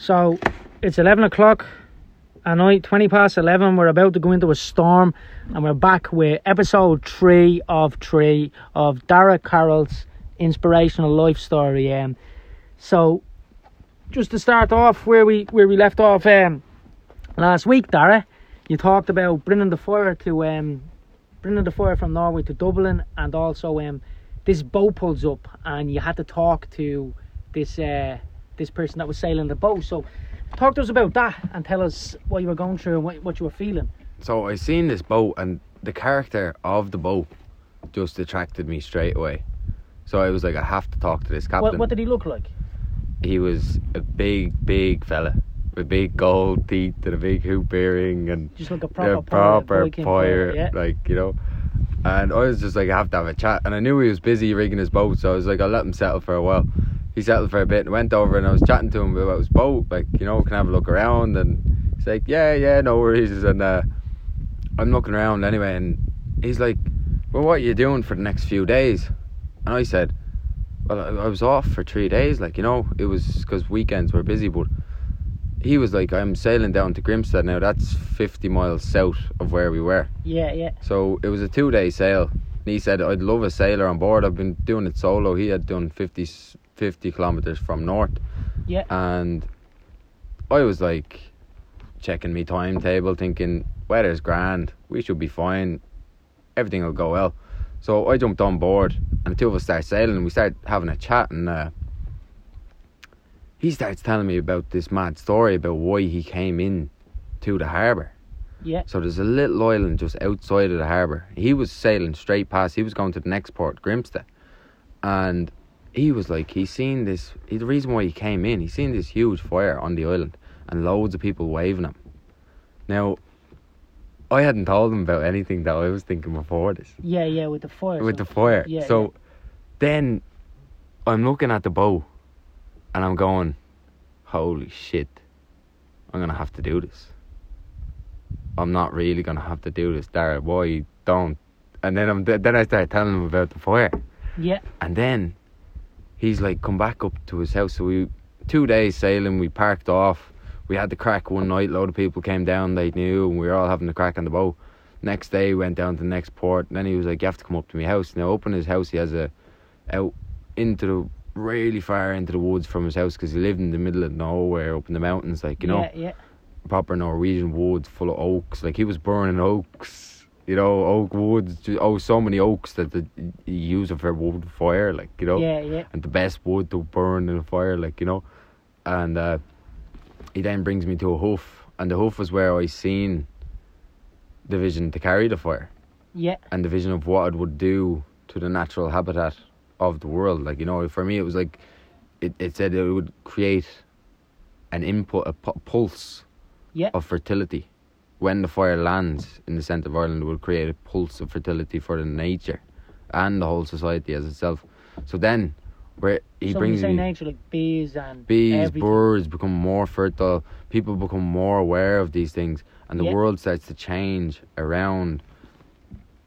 So it's 11 o'clock at night, 20 past 11. We're about to go into a storm, and we're back with episode three of three of Dara Carroll's inspirational life story. Um, so just to start off where we where we left off um, last week, Dara, you talked about bringing the fire to um, bringing the fire from Norway to Dublin, and also um, this boat pulls up, and you had to talk to this uh, this person that was sailing the boat. So, talk to us about that and tell us what you were going through and what, what you were feeling. So I seen this boat and the character of the boat just attracted me straight away. So I was like, I have to talk to this captain. What, what did he look like? he was a big, big fella with big gold teeth and a big hoop earring and Just like a proper a proper Viking pirate, yeah. like you know. And I was just like, I have to have a chat. And I knew he was busy rigging his boat, so I was like, I'll let him settle for a while. He settled for a bit and went over, and I was chatting to him about his boat, like you know, can I have a look around? And he's like, Yeah, yeah, no worries. And uh, I'm looking around anyway, and he's like, Well, what are you doing for the next few days? And I said, Well, I, I was off for three days, like you know, it was because weekends were busy, but he was like, I'm sailing down to Grimstad now. That's 50 miles south of where we were. Yeah, yeah. So it was a two day sail. And he said, I'd love a sailor on board. I've been doing it solo. He had done 50, s- 50 kilometres from north. Yeah. And I was like, checking me timetable, thinking, weather's grand. We should be fine. Everything will go well. So I jumped on board and the two of us started sailing and we started having a chat and uh, he starts telling me about this mad story about why he came in to the harbour. Yeah. So there's a little island just outside of the harbour. He was sailing straight past. He was going to the next port, Grimstad, and he was like, he seen this. He, the reason why he came in, he seen this huge fire on the island and loads of people waving him. Now, I hadn't told him about anything that I was thinking before this Yeah, yeah, with the fire. with the fire. Yeah, so then I'm looking at the bow and I'm going, holy shit, I'm gonna have to do this. I'm not really gonna have to do this, Dara. Why don't? And then I'm then I started telling him about the fire, Yeah. and then he's like, come back up to his house. So we two days sailing. We parked off. We had the crack one night. A load of people came down. They knew, and we were all having the crack on the boat. Next day, went down to the next port. And then he was like, "You have to come up to my house." Now, open his house. He has a out into the really far into the woods from his house because he lived in the middle of nowhere, up in the mountains, like you know, yeah, yeah. proper Norwegian woods full of oaks. Like he was burning oaks, you know, oak woods. Oh, so many oaks that the, you use for wood fire, like you know Yeah, yeah. and the best wood to burn in a fire, like you know. And uh, he then brings me to a hoof, and the hoof was where I seen the vision to carry the fire, Yeah. and the vision of what it would do to the natural habitat of the world. Like you know, for me, it was like it. It said it would create an input, a pu- pulse Yeah. of fertility. When the fire lands in the centre of Ireland, it will create a pulse of fertility for the nature and the whole society as itself. So then, where he so brings me nature, like bees and bees, everything. birds become more fertile. People become more aware of these things, and the Yeah. world starts to change around.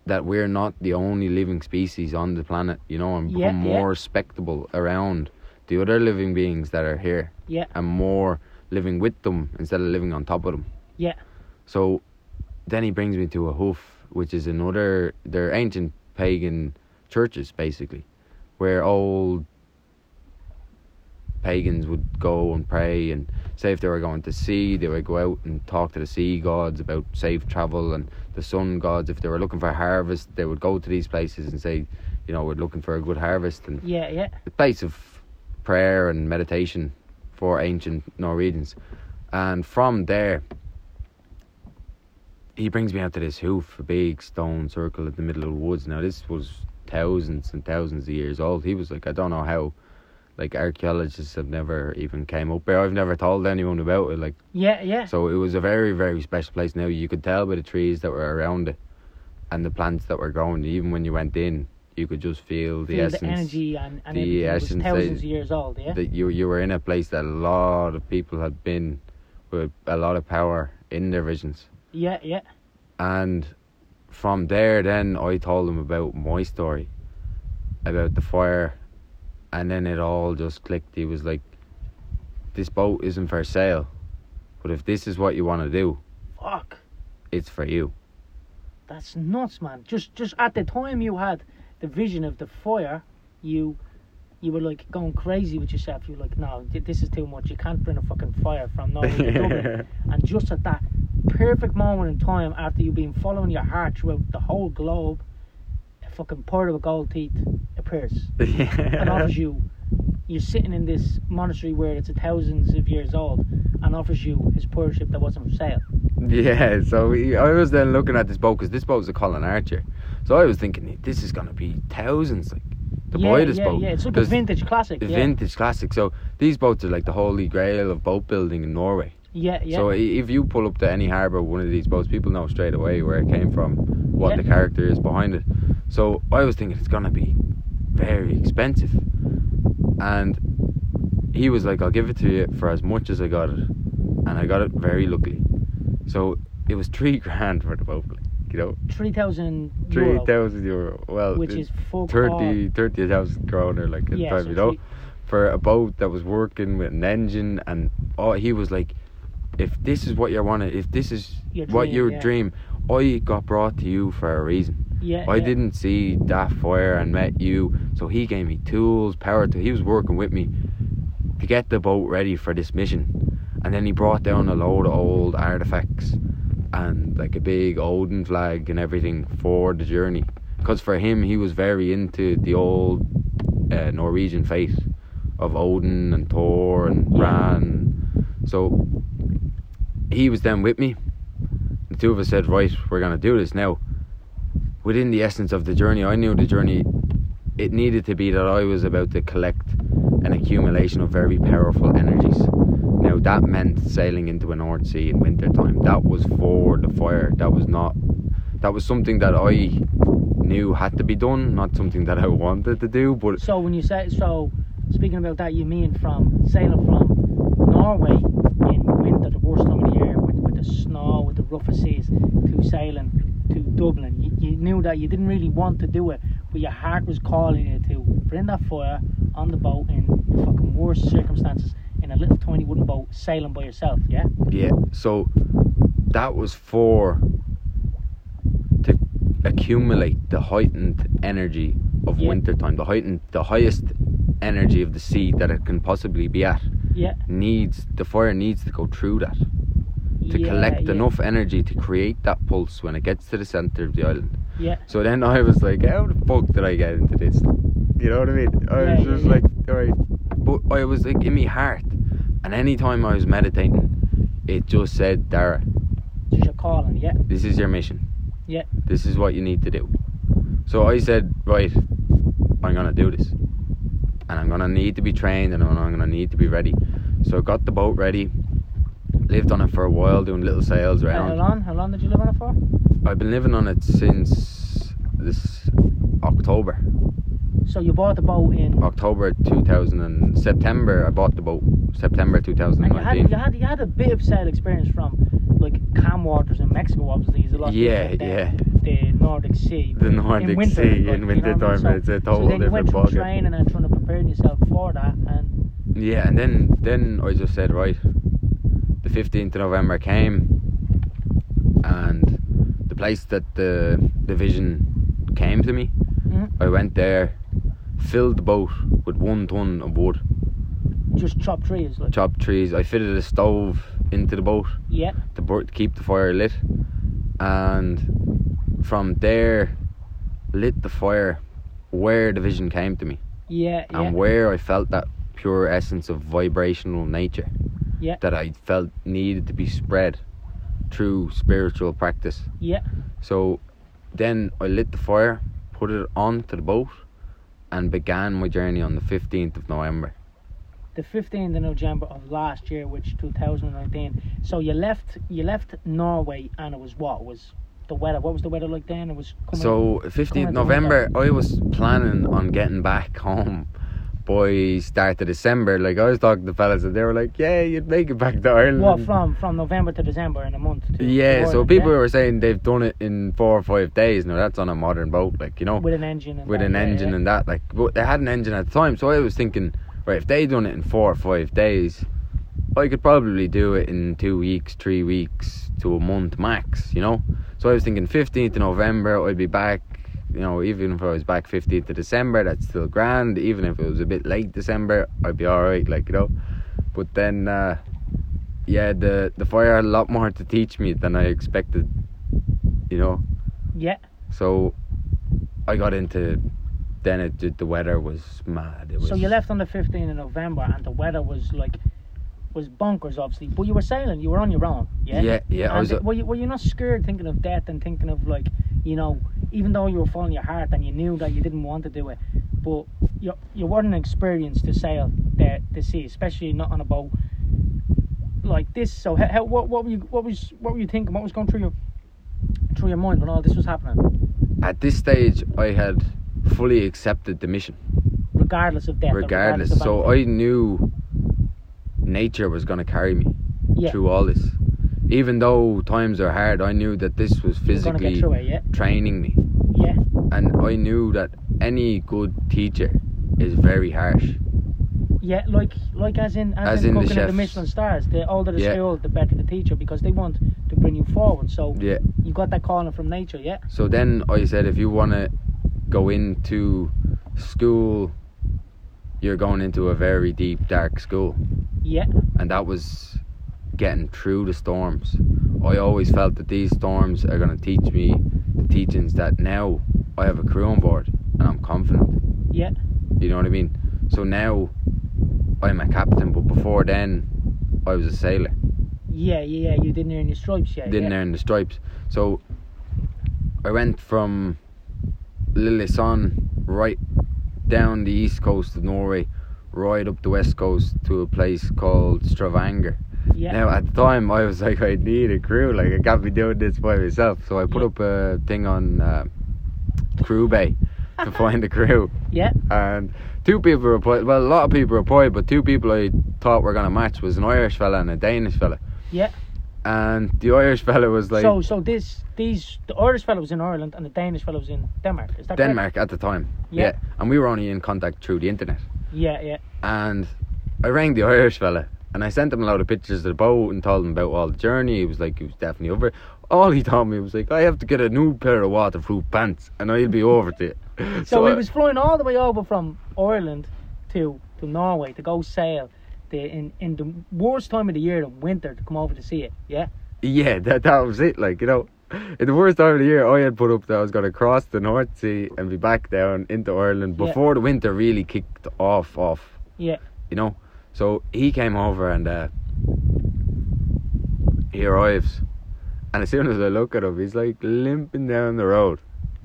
That we're not the only living species on the planet, you know, and become yeah. more respectable around the other living beings that are here, Yeah. and more living with them instead of living on top of them. Yeah. So then he brings me to a hoof, which is another, they're ancient pagan churches, basically, where old pagans would go and pray and say if they were going to sea, they would go out and talk to the sea gods about safe travel and the sun gods. If they were looking for harvest, they would go to these places and say, you know, we're looking for a good harvest. And Yeah, yeah. a place of prayer and meditation for ancient Norwegians. And from there, he brings me out to this hoof, a big stone circle in the middle of the woods. Now, this was thousands and thousands of years old. He was like, I don't know how, like, archaeologists have never even came up there. I've never told anyone about it. Like, Yeah, yeah. so it was a very, very special place. Now, you could tell by the trees that were around it and the plants that were growing. Even when you went in, you could just feel the Feel essence the energy and, and the essence thousands they- of years old, yeah? that you you were in a place that a lot of people had been with a lot of power in their visions. Yeah, yeah. And from there then I told him about my story. About the fire and then it all just clicked. He was like this boat isn't for sale, but if this is what you want to do, Fuck. it's for you. That's nuts, man. Just just at the time you had the vision of the fire, you you were like going crazy with yourself. You were like, no, this is too much. You can't bring a fucking fire from nowhere. to And just at that perfect moment in time, after you've been following your heart throughout the whole globe, a fucking pearl with gold teeth appears and offers you. You're sitting in this monastery where it's a thousands of years old, and offers you his ship that wasn't for sale. Yeah, so we, I was then looking at this boat because this boat was a Colin Archer. So I was thinking, this is going to be thousands, like, to yeah, this yeah, boat. yeah. It's like a vintage classic. yeah. vintage classic. So these boats are like the holy grail of boat building in Norway. yeah, yeah. So if you pull up to any harbour one of these boats, people know straight away where it came from, what Yeah. the character is behind it. So I was thinking it's gonna be very expensive, and he was like, "I'll give it to you for as much as I got it," and I got it very luckily. So it was three grand for the boat, you know, three thousand three euro, thousand euro. Well, which is fuck 30 30,000 kroner like at the Yeah, time, so you know, three- for a boat that was working with an engine and oh he was like if this is what you want if this is Your what dream, your yeah. dream I got brought to you for a reason Yeah, I yeah. didn't see that fire and met you so he gave me tools power to he was working with me to get the boat ready for this mission and then he brought down a load of old artifacts and like a big Odin flag and everything for the journey. Because for him he was very into the old uh, Norwegian faith of Odin and Thor and. Ran. So he was then with me. The two of us said right we're gonna do this now. Within the essence of the journey I knew the journey it needed to be that I was about to collect an accumulation of very powerful energies now that meant sailing into a North Sea in winter time. That was for the fire. That was not that was something that I knew had to be done not something that I wanted to do but So when you say so, speaking about that, you mean from sailing from Norway in winter, the worst time of the year, with, with the snow, with the rougher seas, to sailing to Dublin. You, you knew that you didn't really want to do it, but your heart was calling you to bring that fire on the boat in the fucking worst circumstances a little tiny wooden boat sailing by yourself. Yeah. Yeah, so that was for to accumulate the heightened energy of Yeah. winter time, the heightened the highest energy of the sea that it can possibly be at. Yeah. Needs the fire needs to go through that to yeah, collect enough energy to create that pulse when it gets to the center of the island. Yeah. So then I was like, how the fuck did I get into this? You know what I mean? I was just like, alright. But I was like in my heart. And anytime I was meditating, it just said, Dara, Just your calling. Yeah. this is your mission. Yeah. This is what you need to do. So I said, right, I'm gonna do this. And I'm gonna need to be trained and I'm gonna need to be ready. So I got the boat ready, lived on it for a while doing little sails around. How long? How long did you live on it for? I've been living on it since this October. So you bought the boat in. October 2000 and September I bought the boat. September And you had, you had you had a bit of sail experience from like calm waters in Mexico. Obviously, is a lot Yeah, yeah. the Nordic Sea. The Nordic in winter, Sea like, in winter time, it's a total so then you went training and trying to prepare yourself for that, and Yeah, and then then I just said right. The 15th of November came, and the place that the division came to me, Mhm. I went there, filled the boat with one ton of wood, just chop trees. Like chopped trees. I fitted a stove into the boat yeah, to, bur- to keep the fire lit, and from there, lit the fire where the vision came to me yeah, yeah, and where I felt that pure essence of vibrational nature yeah, that I felt needed to be spread through spiritual practice. yeah. So then I lit the fire, put it onto the boat, and began my journey on the 15th of November. The fifteenth of November of last year, which two thousand and nineteen. So you left you left Norway, and it was what It was the weather. What was the weather like then? It was coming. So 15th into November, I was planning on getting back home by start of December. Like I was talking to fellas, and they were like, "Yeah, you'd make it back to Ireland." What from from November to December in a month? To, Yeah, to so people yeah? were saying they've done it in four or five days. Now that's on a modern boat, like you know, with an engine. And with that, an yeah, engine yeah. and that. Like, but they had an engine at the time, so I was thinking, right, if they done it in four or five days, I could probably do it in two weeks, three weeks to a month max, you know. So I was thinking 15th of November, I'd be back. You know, even if I was back 15th of December, that's still grand. Even if it was a bit late December, I'd be alright, like you know. But then, uh, yeah, the the fire had a lot more to teach me than I expected. You know, Yeah. so I got into. Then it the- the weather was mad. It was, So you left on the 15th of November, and the weather was like was bonkers, obviously. But you were sailing. You were on your own. Yeah. Yeah, yeah. I And was. were you were you not scared thinking of death and thinking of like you know even though you were following your heart and you knew that you didn't want to do it, but you you weren't experienced to sail the the sea, especially not on a boat like this. So how, how what what were you what was what were you thinking? What was going through your through your mind when all this was happening? at this stage, I had fully accepted the mission. Regardless of death. or regardless. of So. I knew nature was going to carry me yeah, through all this. Even though times are hard, I knew that this was you're gonna get physically it. Yeah, training me. yeah, And I knew that any good teacher is very harsh. yeah. Like like as in as, As in, in the cooking at the. Michelin stars. The older the Yeah. school, the better the teacher because they want to bring you forward. So Yeah. you got that calling from nature. Yeah. So then I said, if you want to go into school, you're going into a very deep, dark school. Yeah. and that was getting through the storms. I always felt that these storms are going to teach me the teachings that now I have a crew on board and I'm confident. Yeah. You know what I mean? So now I'm a captain, but before then I was a sailor. Yeah, yeah, yeah. You didn't earn your stripes yet. Didn't yeah. earn the stripes. So I went from Lillesand right down the east coast of Norway, right up the west coast to a place called Stavanger. Yeah. Now at the time I was like I need a crew, like I can't be doing this by myself. So I put Yeah. up a thing on uh, Crewbay to find a crew, yeah. and two people replied. Well, a lot of people replied, but two people I thought were gonna match was an Irish fella and a Danish fella. Yeah. And the Irish fella was like so, so this, these, the Irish fellow was in Ireland and the Danish fellow was in Denmark. Is that correct? Denmark at the time. Yeah. yeah, and we were only in contact through the internet. Yeah, yeah. And I rang the Irish fella and I sent him a lot of pictures of the boat and told him about all the journey. He was like, he was definitely over. it. All he told me was like, I have to get a new pair of waterproof pants and I'll be over to you. So, he I- uh, was flying all the way over from Ireland to to Norway to go sail. The, in in the worst time of the year, the winter, to come over to see it. Yeah. Yeah, that, that was it. Like, you know, in the worst time of the year, I had put up that I was going to cross the North Sea and be back down into Ireland Yeah. before the winter really kicked off, off, Yeah. you know. So he came over and uh, he arrives. And as soon as I look at him, he's like limping down the road.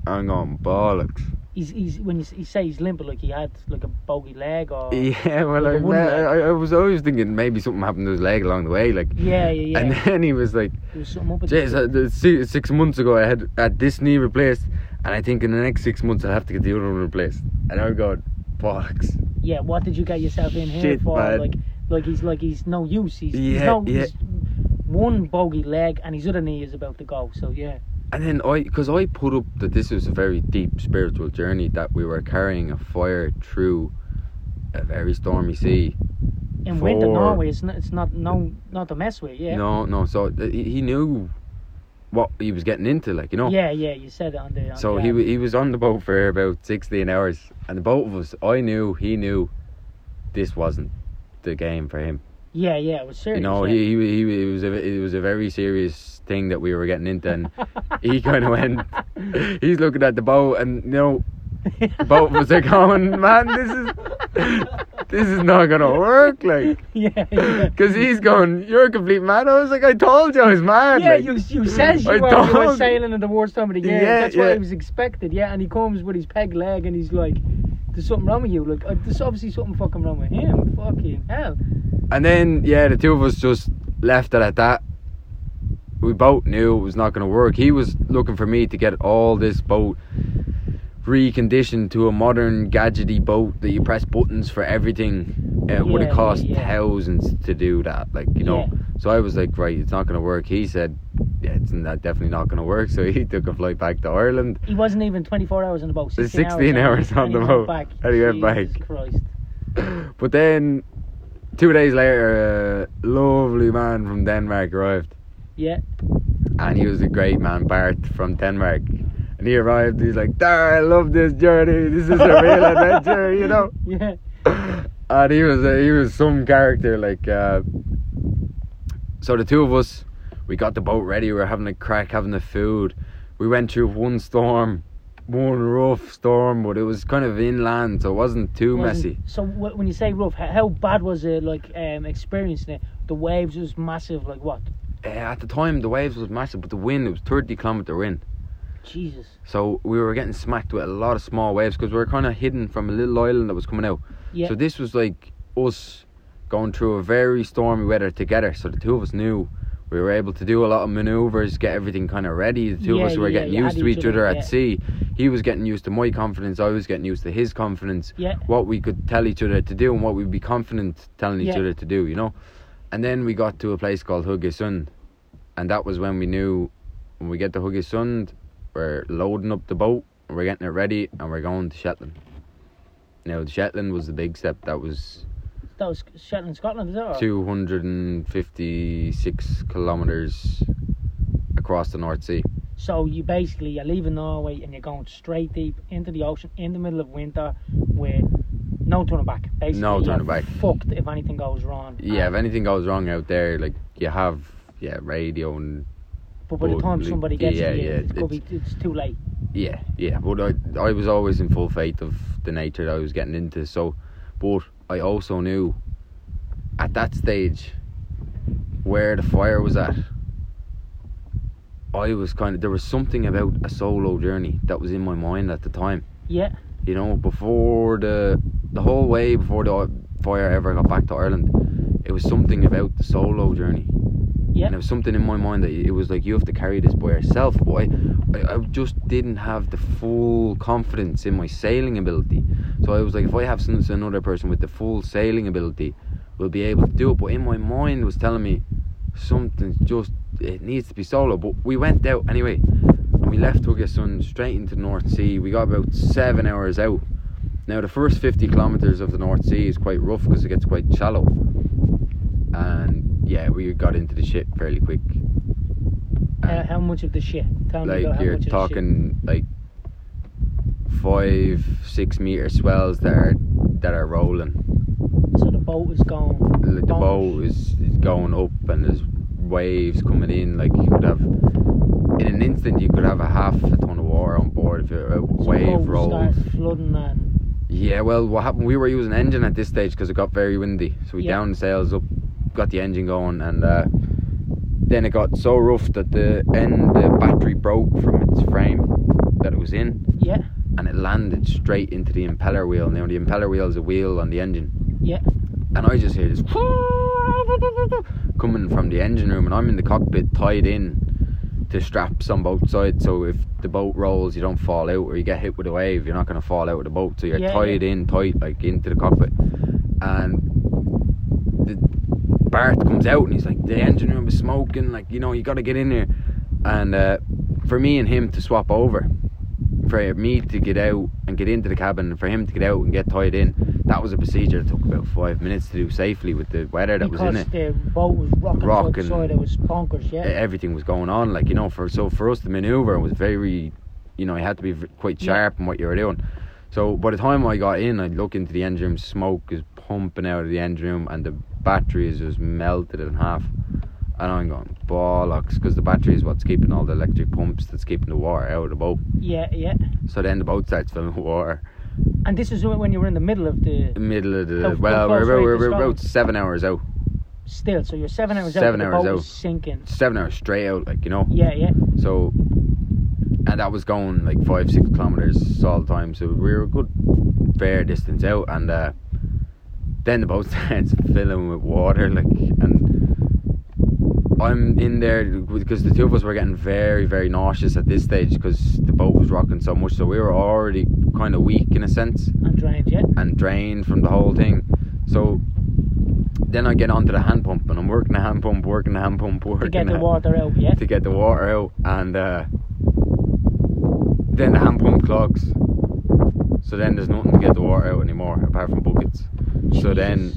I'm going, bollocks. He's he's when you, you say he's limping like he had like a bogey leg or. Yeah, well, Like I. I, I was always thinking maybe something happened to his leg along the way. Like, Yeah, yeah, yeah. and then he was like, there was something up Jeez, uh, six months ago I had had this knee replaced, and I think in the next six months I'll have to get the other one replaced. And I'm going, bollocks. Yeah, what did you get yourself in here Shit, for? man. Like, like he's like he's no use. He's, he's Yeah, no. yeah. He's one bogey leg and his other knee is about to go. So yeah, And then I, because I put up that this was a very deep spiritual journey, that we were carrying a fire through a very stormy sea. in winter Norway, it's not. It's not no not to mess with. Yeah. No, no, so uh, he, he knew what he was getting into, like, you know. Yeah, yeah. You said it on the. On So the he he was on the boat for about sixteen hours, and the both of us, I knew, he knew, this wasn't the game for him. Yeah, yeah. It was serious. You know, yeah. he, he he it was a it was a very serious thing that we were getting into, and he kind of went. He's looking at the boat, and you know, both of us are going, man, this is this is not gonna work, like. yeah, yeah. Cause he's going, you're a complete man. I was like, I told you I was mad. Yeah, like. you you says you I were, you were sailing in the worst time of the year. Yeah, That's what yeah. he was expected. Yeah, and he comes with his peg leg and he's like, "There's something wrong with you." Like, uh, there's obviously something fucking wrong with him. Fucking hell. And then yeah, the two of us just left it at that. We both knew it was not going to work. He was looking for me to get all this boat reconditioned to a modern gadgety boat that you press buttons for everything. Uh, it would Yeah, have cost yeah, thousands to do that, like you know. Yeah. So I was like, right, it's not going to work. He said, yeah, it's not, definitely not going to work. So he took a flight back to Ireland. He wasn't even 24 hours on the boat. 16, 16 hours on the boat, back. and he went Jesus back. Christ. But then two days later, a lovely man from Denmark arrived. Yeah. and he was a great man, Bart from Denmark. And he arrived, he's like, I love this journey. This is a real adventure, you know. Yeah. And he was a, he was some character, like. Uh, so the two of us, we got the boat ready. We were having a crack, having the food. We went through one storm, one rough storm, but it was kind of inland, so it wasn't too Wasn't- messy. So wh- when you say rough, how bad was it? Like um, experiencing it? The waves was massive. Like what? Uh, at the time, the waves was massive, but the wind it was thirty kilometer wind. Jesus. So we were getting smacked with a lot of small waves because we were kind of hidden from a little island that was coming out. Yeah. So this was like us going through a very stormy weather together. So the two of us knew we were able to do a lot of maneuvers, get everything kind of ready. The two Yeah, of us were yeah, getting used to each other, other at sea. He was getting used to my confidence. I was getting used to his confidence. Yeah. What we could tell each other to do and what we'd be confident telling each other to do. You know. And then we got to a place called Haugesund, and that was when we knew when we get to Haugesund, we're loading up the boat, we're getting it ready, and we're going to Shetland. Now, Shetland was the big step. That was That was Shetland, Scotland, is it? 256 kilometers across the North Sea. So you basically you're leaving Norway and you're going straight deep into the ocean in the middle of winter with no turning back. Basically, No turning back. Fucked if anything goes wrong. Yeah, if anything goes wrong out there, like you have yeah radio and but by the time somebody gets yeah, yeah, it could be, it's- it's too late. yeah yeah. But I I was always in full faith of the nature that I was getting into. So, but I also knew at that stage where the fire was at. I was kind of there was something about a solo journey that was in my mind at the time. Yeah, you know, before the the whole way before the fire ever got back to Ireland, it was something about the solo journey. Yeah, And it was something in my mind that it was like you have to carry this by yourself. But I, I, just didn't have the full confidence in my sailing ability. So I was like, if I have some, another person with the full sailing ability, will be able to do it. But in my mind was telling me something just it needs to be solo. But we went out anyway, and we left Haugesund straight into the North Sea. We got about seven hours out. Now the first fifty kilometers of the North Sea is quite rough because it gets quite shallow. And yeah, we got into the shit fairly quick. how, how much of the shit? Tell me like you're much of the shit. talking like five, six meter swells that are that are rolling. So the boat is going. Like the boat is, is going up and there's waves coming in. Like you could have in an instant you could have a half a ton of water on board if a So wave rolls. starts flooding and Yeah, well, what happened? We were using engine at this stage because it got very windy. So we Yeah. downed sails up, got the engine going, and uh, then it got so rough that the end, the battery broke from its frame that it was in, yeah, and it landed straight into the impeller wheel. Now the impeller wheel is a wheel on the engine, yeah, and I just hear this coming from the engine room, and I'm in the cockpit tied in to straps on both sides. So if the boat rolls, you don't fall out, or you get hit with a wave, you're not going to fall out of the boat. So you're Yeah, tied in tight, like into the cockpit. And Bart comes out, and he's like, "The engine room is smoking. Like you know, you got to get in there." And uh, for me and him to swap over, for me to get out and get into the cabin, and for him to get out and get tied in, that was a procedure that took about five minutes to do safely with the weather that was in because it. the boat was rocking, Rocking. It was bonkers. Yeah, everything was going on. Like you know, for so for us the maneuver was very, you know, you had to be quite Yeah. sharp in what you were doing. So by the time I got in, I look into the engine room, smoke is pumping out of the engine room, and the battery is just melted in half. And I'm going bollocks because the battery is what's keeping all the electric pumps that's keeping the water out of the boat. yeah, yeah. So then the boat starts filling with water. And this is when you were in the middle of the Middle of the how well, we're, were we're, about seven hours out. still. So you're seven hours Seven out. hours the boat out. sinking. Seven hours straight out, like you know. Yeah, yeah. So, and that was going like five, six kilometers all the time. So we were a good fair distance out, and uh, then the boat starts filling with water, like, and I'm in there because the two of us were getting very, very nauseous at this stage because the boat was rocking so much. So we were already kind of weak in a sense And drained. Yeah. and drained from the whole thing. So. Then I get onto the hand pump and I'm working the hand pump, working the hand pump, working To get the hand- water out. Yeah. to get the water out, and uh, then the hand pump clogs. So then there's nothing to get the water out anymore apart from buckets. So then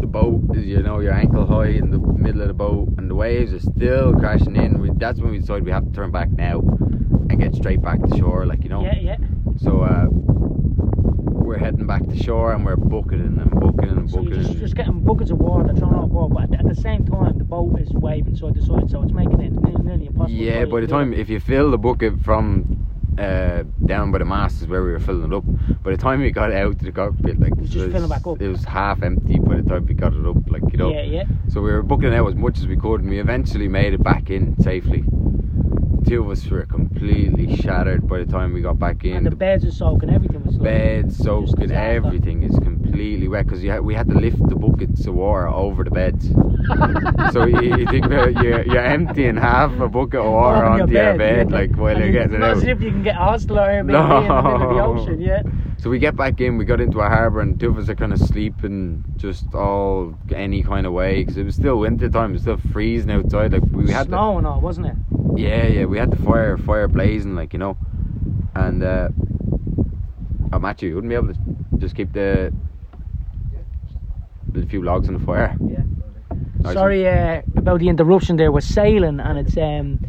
the boat is you know your ankle high in the middle of the boat and the waves are still crashing in. We, that's when we decided we have to turn back now and get straight back to shore, like you know. Yeah, yeah. So uh, we're heading back to shore and we're bucketing and bucketing and So bucketing. just, just getting buckets of water thrown off board, but at the, same time, the boat is waving side to side, so it's making it nearly, nearly impossible. Yeah, by the time if you fill the bucket from uh, down by the mast is where we were filling it up. By the time we got out to the cockpit, like was back up. It was half empty by the time we got it up, like you know. Yeah, yeah. So we were booking out as much as we could, and we eventually made it back in safely. The two of us were completely shattered by the time we got back in. And the beds are soaking, everything was beds soaking, everything is completely wet because we had to lift the buckets of water over the beds. so you, you, think about you're, you're emptying half a bucket of water On onto your bed, yeah. like while And you're getting it out. if you can get a hostel or Airbnb in the middle of the ocean, yeah. So we get back in, we got into a harbour, and two of us are kind of sleeping just all any kind of way because it was still winter time, it was still freezing outside. Like we had the, Snow and all, wasn't it? Yeah, yeah, we had the fire, fire blazing, like you know, and uh, oh, Matthew, you wouldn't be able to just keep the a few logs on the fire. Yeah. Nice Sorry uh, about the interruption there. We're sailing, and it's um,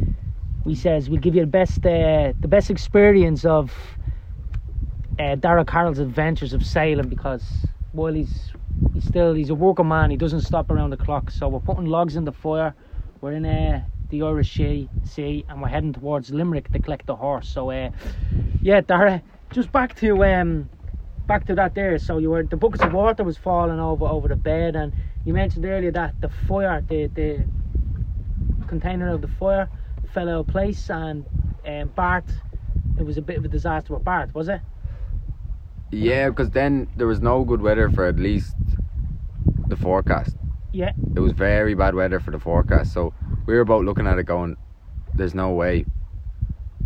we says we'll give you the best uh, the best experience of uh, Dara Carroll's adventures of sailing because while he's he's still he's a working man, he doesn't stop around the clock. So we're putting logs in the fire. We're in uh, the Irish Sea, sea, and we're heading towards Limerick to collect the horse. So uh, yeah, Dara, just back to um, back to that there. So you were the buckets of water was falling over over the bed, and you mentioned earlier that the fire, the the container of the fire, fell out of place, and um, Bart, it was a bit of a disaster with Bart, was it? Yeah, because then there was no good weather for at least the forecast. Yeah. It was very bad weather for the forecast, so we were about looking at it going, "There's no way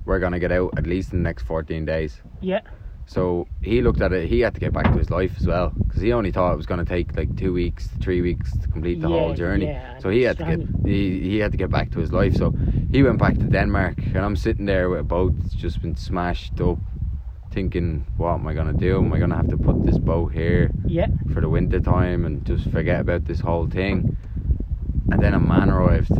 we're gonna get out at least in the next 14 days." Yeah. So he looked at it. He had to get back to his life as well because he only thought it was going to take like two weeks, three weeks to complete the Yeah, whole journey. yeah, so he had to get he, he had to get back to his life. So he went back to Denmark, and I'm sitting there with a boat that's just been smashed up, thinking, "What am I going to do? Am I going to have to put this boat here Yeah. for the winter time and just forget about this whole thing?" And then a man arrived.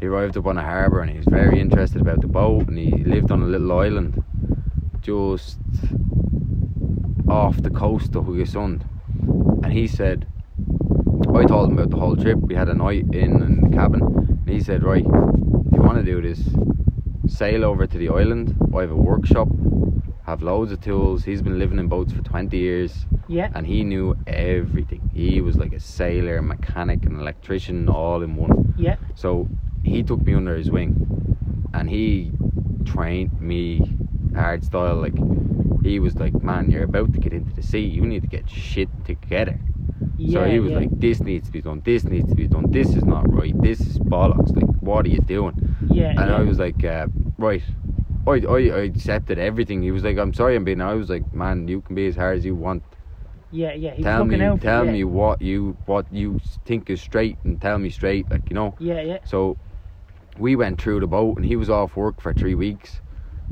He arrived up on a harbour and he was very interested about the boat and he lived on a little island just off the coast of Haugesund. And he said, I told him about the whole trip. We had a night in in the cabin. And he said, Right, if you want to do this, sail over to the island. I have a workshop, have loads of tools. He's been living in boats for 20 years Yeah. and he knew everything. He was like a sailor, mechanic, and electrician all in one. Yeah. So he took me under his wing and he trained me hard style. Like he was like, Man, you're about to get into the sea. You need to get shit together. Yeah. so he was yeah. like, This needs to be done, this needs to be done, this is not right, this is bollocks. Like, what are you doing? Yeah. And yeah. I was like, uh, Right. I, I, I accepted everything. He was like, I'm sorry I'm being I was like, Man, you can be as hard as you want Yeah, yeah. He tell was me out tell you. me what you what you think is straight and tell me straight like you know Yeah, yeah. so we went through the boat and he was off work for three weeks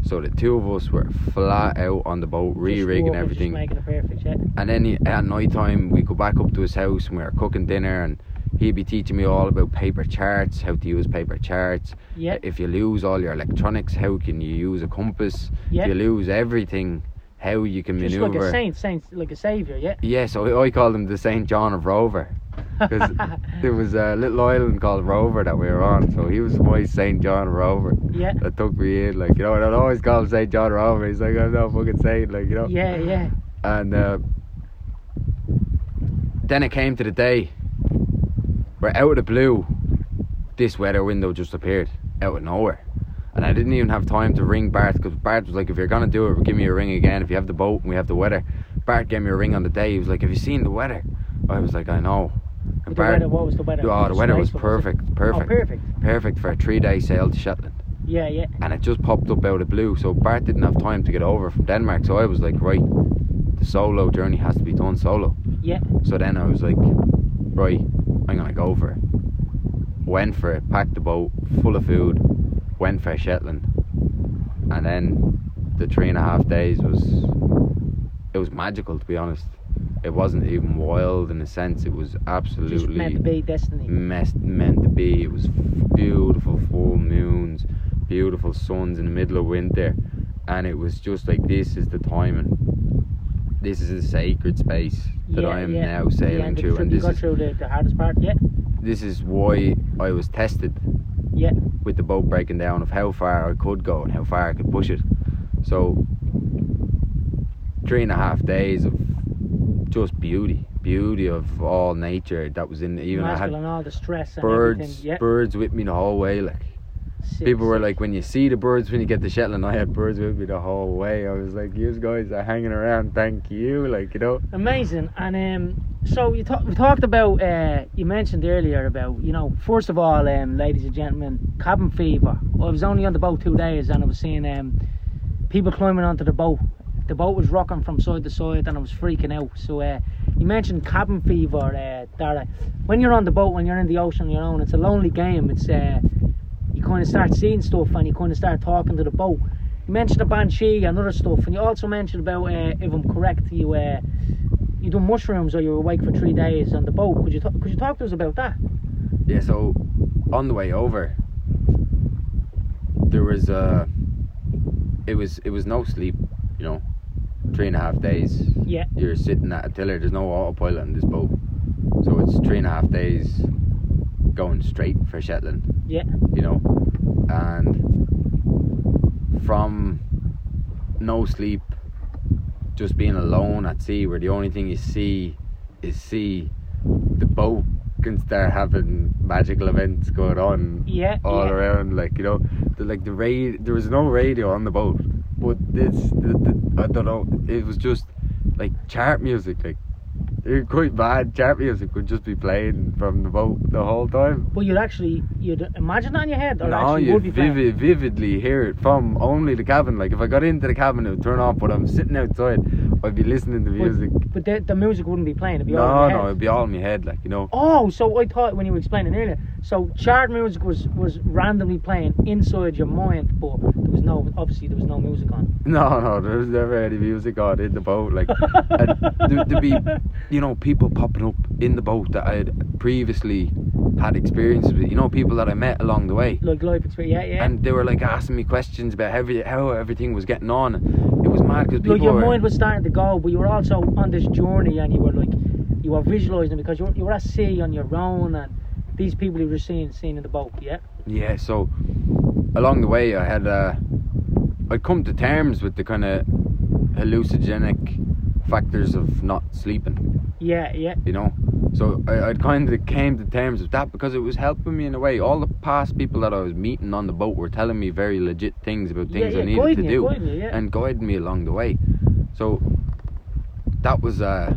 so the two of us were flat out on the boat re-rigging everything Just making it perfect, yeah. and then he- at night time we go back up to his house and we were cooking dinner and he'd be teaching me all about paper charts how to use paper charts Yeah. if you lose all your electronics how can you use a compass Yeah. if you lose everything how you can Just maneuver like a saint, saint, like a savior, yeah. yeah, so I called him the St. John of Rover. Because there was a little island called Rover that we were on, so he was my St. John Rover yeah. that took me in. Like, you know, and I'd always call him St. John Rover. He's like, I'm not fucking saint, like, you know. Yeah, yeah. And uh, then it came to the day where out of the blue, this weather window just appeared out of nowhere. And I didn't even have time to ring Bart because Bart was like, if you're going to do it, give me a ring again. If you have the boat and we have the weather. Bart gave me a ring on the day. He was like, have you seen the weather? I was like, I know. The weather, what was the weather? Oh, the weather was Disgraceful, was perfect, perfect, Oh, perfect. perfect for a three-day sail to Shetland. Yeah, yeah. And it just popped up out of blue. So Bart didn't have time to get over from Denmark. So I was like, right, the solo journey has to be done solo. Yeah. So then I was like, right, I'm gonna go for it. Went for it, packed the boat full of food, went for Shetland, and then the three and a half days was it was magical to be honest. It wasn't even wild in a sense. It was absolutely Just meant to be destiny. mess- meant to be. It was beautiful full moons, beautiful suns in the middle of winter, and it was just like this is the timing. This is a sacred space that yeah, I am yeah. now sailing end of the to, trip, and this got is through the, the hardest part. Yeah, this is why I was tested yeah, with the boat breaking down of how far I could go and how far I could push it. So three and a half days of just beauty, beauty of all nature that was in even I had masculine, all the stress and birds. Yeah, birds with me the whole way like Sick, people were sick. like when you see the birds when you get to Shetland I had birds with me the whole way I was like you guys are hanging around thank you like you know amazing. And um, so you talk, we talked about. Uh, you mentioned earlier about you know first of all, um, ladies and gentlemen, cabin fever. Well, I was only on the boat two days, and I was seeing um, people climbing onto the boat. The boat was rocking from side to side, and I was freaking out. So uh, you mentioned cabin fever, uh, Dara. When you're on the boat, when you're in the ocean on your own, it's a lonely game. It's uh, you kind of start seeing stuff, and you kind of start talking to the boat. You mentioned the banshee and other stuff, and you also mentioned about, uh, if I'm correct, you uh, you done mushrooms or you were awake for three days on the boat. Could you ta- could you talk to us about that? yeah so on the way over there was uh it was it was no sleep you know three and a half days Yeah, you're sitting at a tiller. There's no autopilot on this boat, so it's three and a half days going straight for Shetland. Yeah. You know, and from no sleep, just being alone at sea, where the only thing you see is sea, the boat can start having magical events going on yeah, all yeah. around. Like you know, the, like the radio. There was no radio on the boat, but this, the, the, I don't know. It was just like chart music. Like it quite bad. Chart music would just be playing from the boat the whole time. But you'd actually you'd imagine that in your head, or No, actually you would be playing? vivid, vividly hear it from only the cabin. Like if I got into the cabin, it would turn off. But I'm sitting outside, I'd be listening to music. But the, the music wouldn't be playing. It'd be all No, your no, it'd be all in my head. Like you know. Oh, so I thought when you were explaining earlier, so chart music was was randomly playing inside your mind, but there was no obviously there was no music on. No, no, there was never any music on in the boat. Like, and there, there'd be, you know, people popping up in the boat that I had previously had experiences with. You know, people that I met along the way, like life experience, yeah, yeah. and they were like asking me questions about every, how everything was getting on. It was mad because people like your were. mind was starting to go, but you were also on this journey, and you were like, you were visualizing because you were, you were at sea on your own, and these people you were seeing seeing in the boat, yeah. Yeah, so along the way, I had uh, I'd come to terms with the kind of hallucinogenic factors of not sleeping. Yeah, yeah, you know. So I, I kind of came to terms with that because it was helping me in a way. All the past people that I was meeting on the boat were telling me very legit things about things yeah. I needed to you, do guiding you, yeah. and guiding me along the way. So that was uh,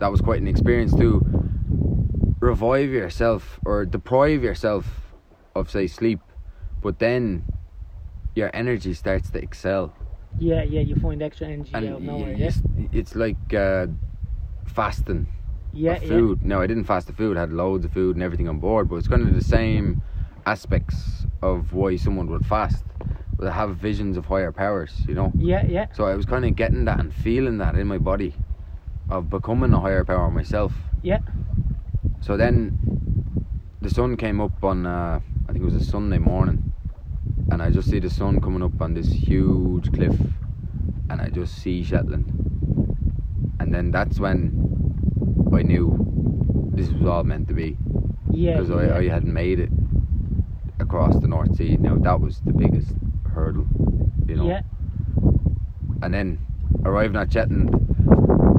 that was quite an experience to revive yourself or deprive yourself of say sleep, but then your energy starts to excel yeah, yeah. You find extra energy and out of nowhere, yeah, it's like uh, fasting yeah, of yeah. food. No, I didn't fast the food. I had loads of food and everything on board, but it's kind of the same aspects of why someone would fast. Would have visions of higher powers, you know. Yeah, yeah, So I was kind of getting that and feeling that in my body, of becoming a higher power myself. yeah. So then, the sun came up on uh, I think it was a Sunday morning, and I just see the sun coming up on this huge cliff, and I just see Shetland, and then that's when I knew this was all meant to be Yeah, because yeah. I, I had made it across the North Sea. Now that was the biggest hurdle, you know. yeah, And then arriving at Shetland,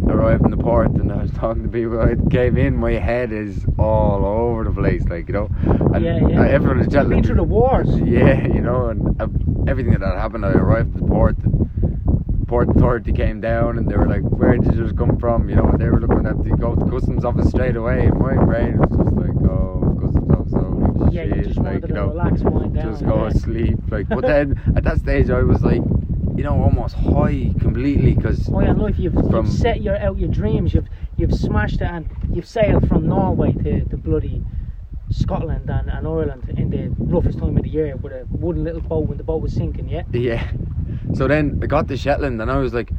arrived in the port, and I was talking to people. I came in, my head is all over the place, like you know. And yeah, yeah. everyone You've been through the wars. Yeah, you know, and uh, everything that had happened. I arrived at the port. And port authority came down, and they were like, "Where did you just come from?" You know, and they were looking at the go to customs office straight away. And my brain was just like, "Oh, customs office, holy Yeah, shit!" you just like you know, relax, wind down. just go yeah. to sleep. Like, but then at that stage, I was like, you know, almost high completely because Oh yeah, life you've, you've set your out your dreams. You've you've smashed it, and you've sailed from Norway to, to bloody Scotland and, and Ireland in the roughest time of the year with a wooden little boat when the boat was sinking. Yeah, yeah. So then I got to Shetland and I was like,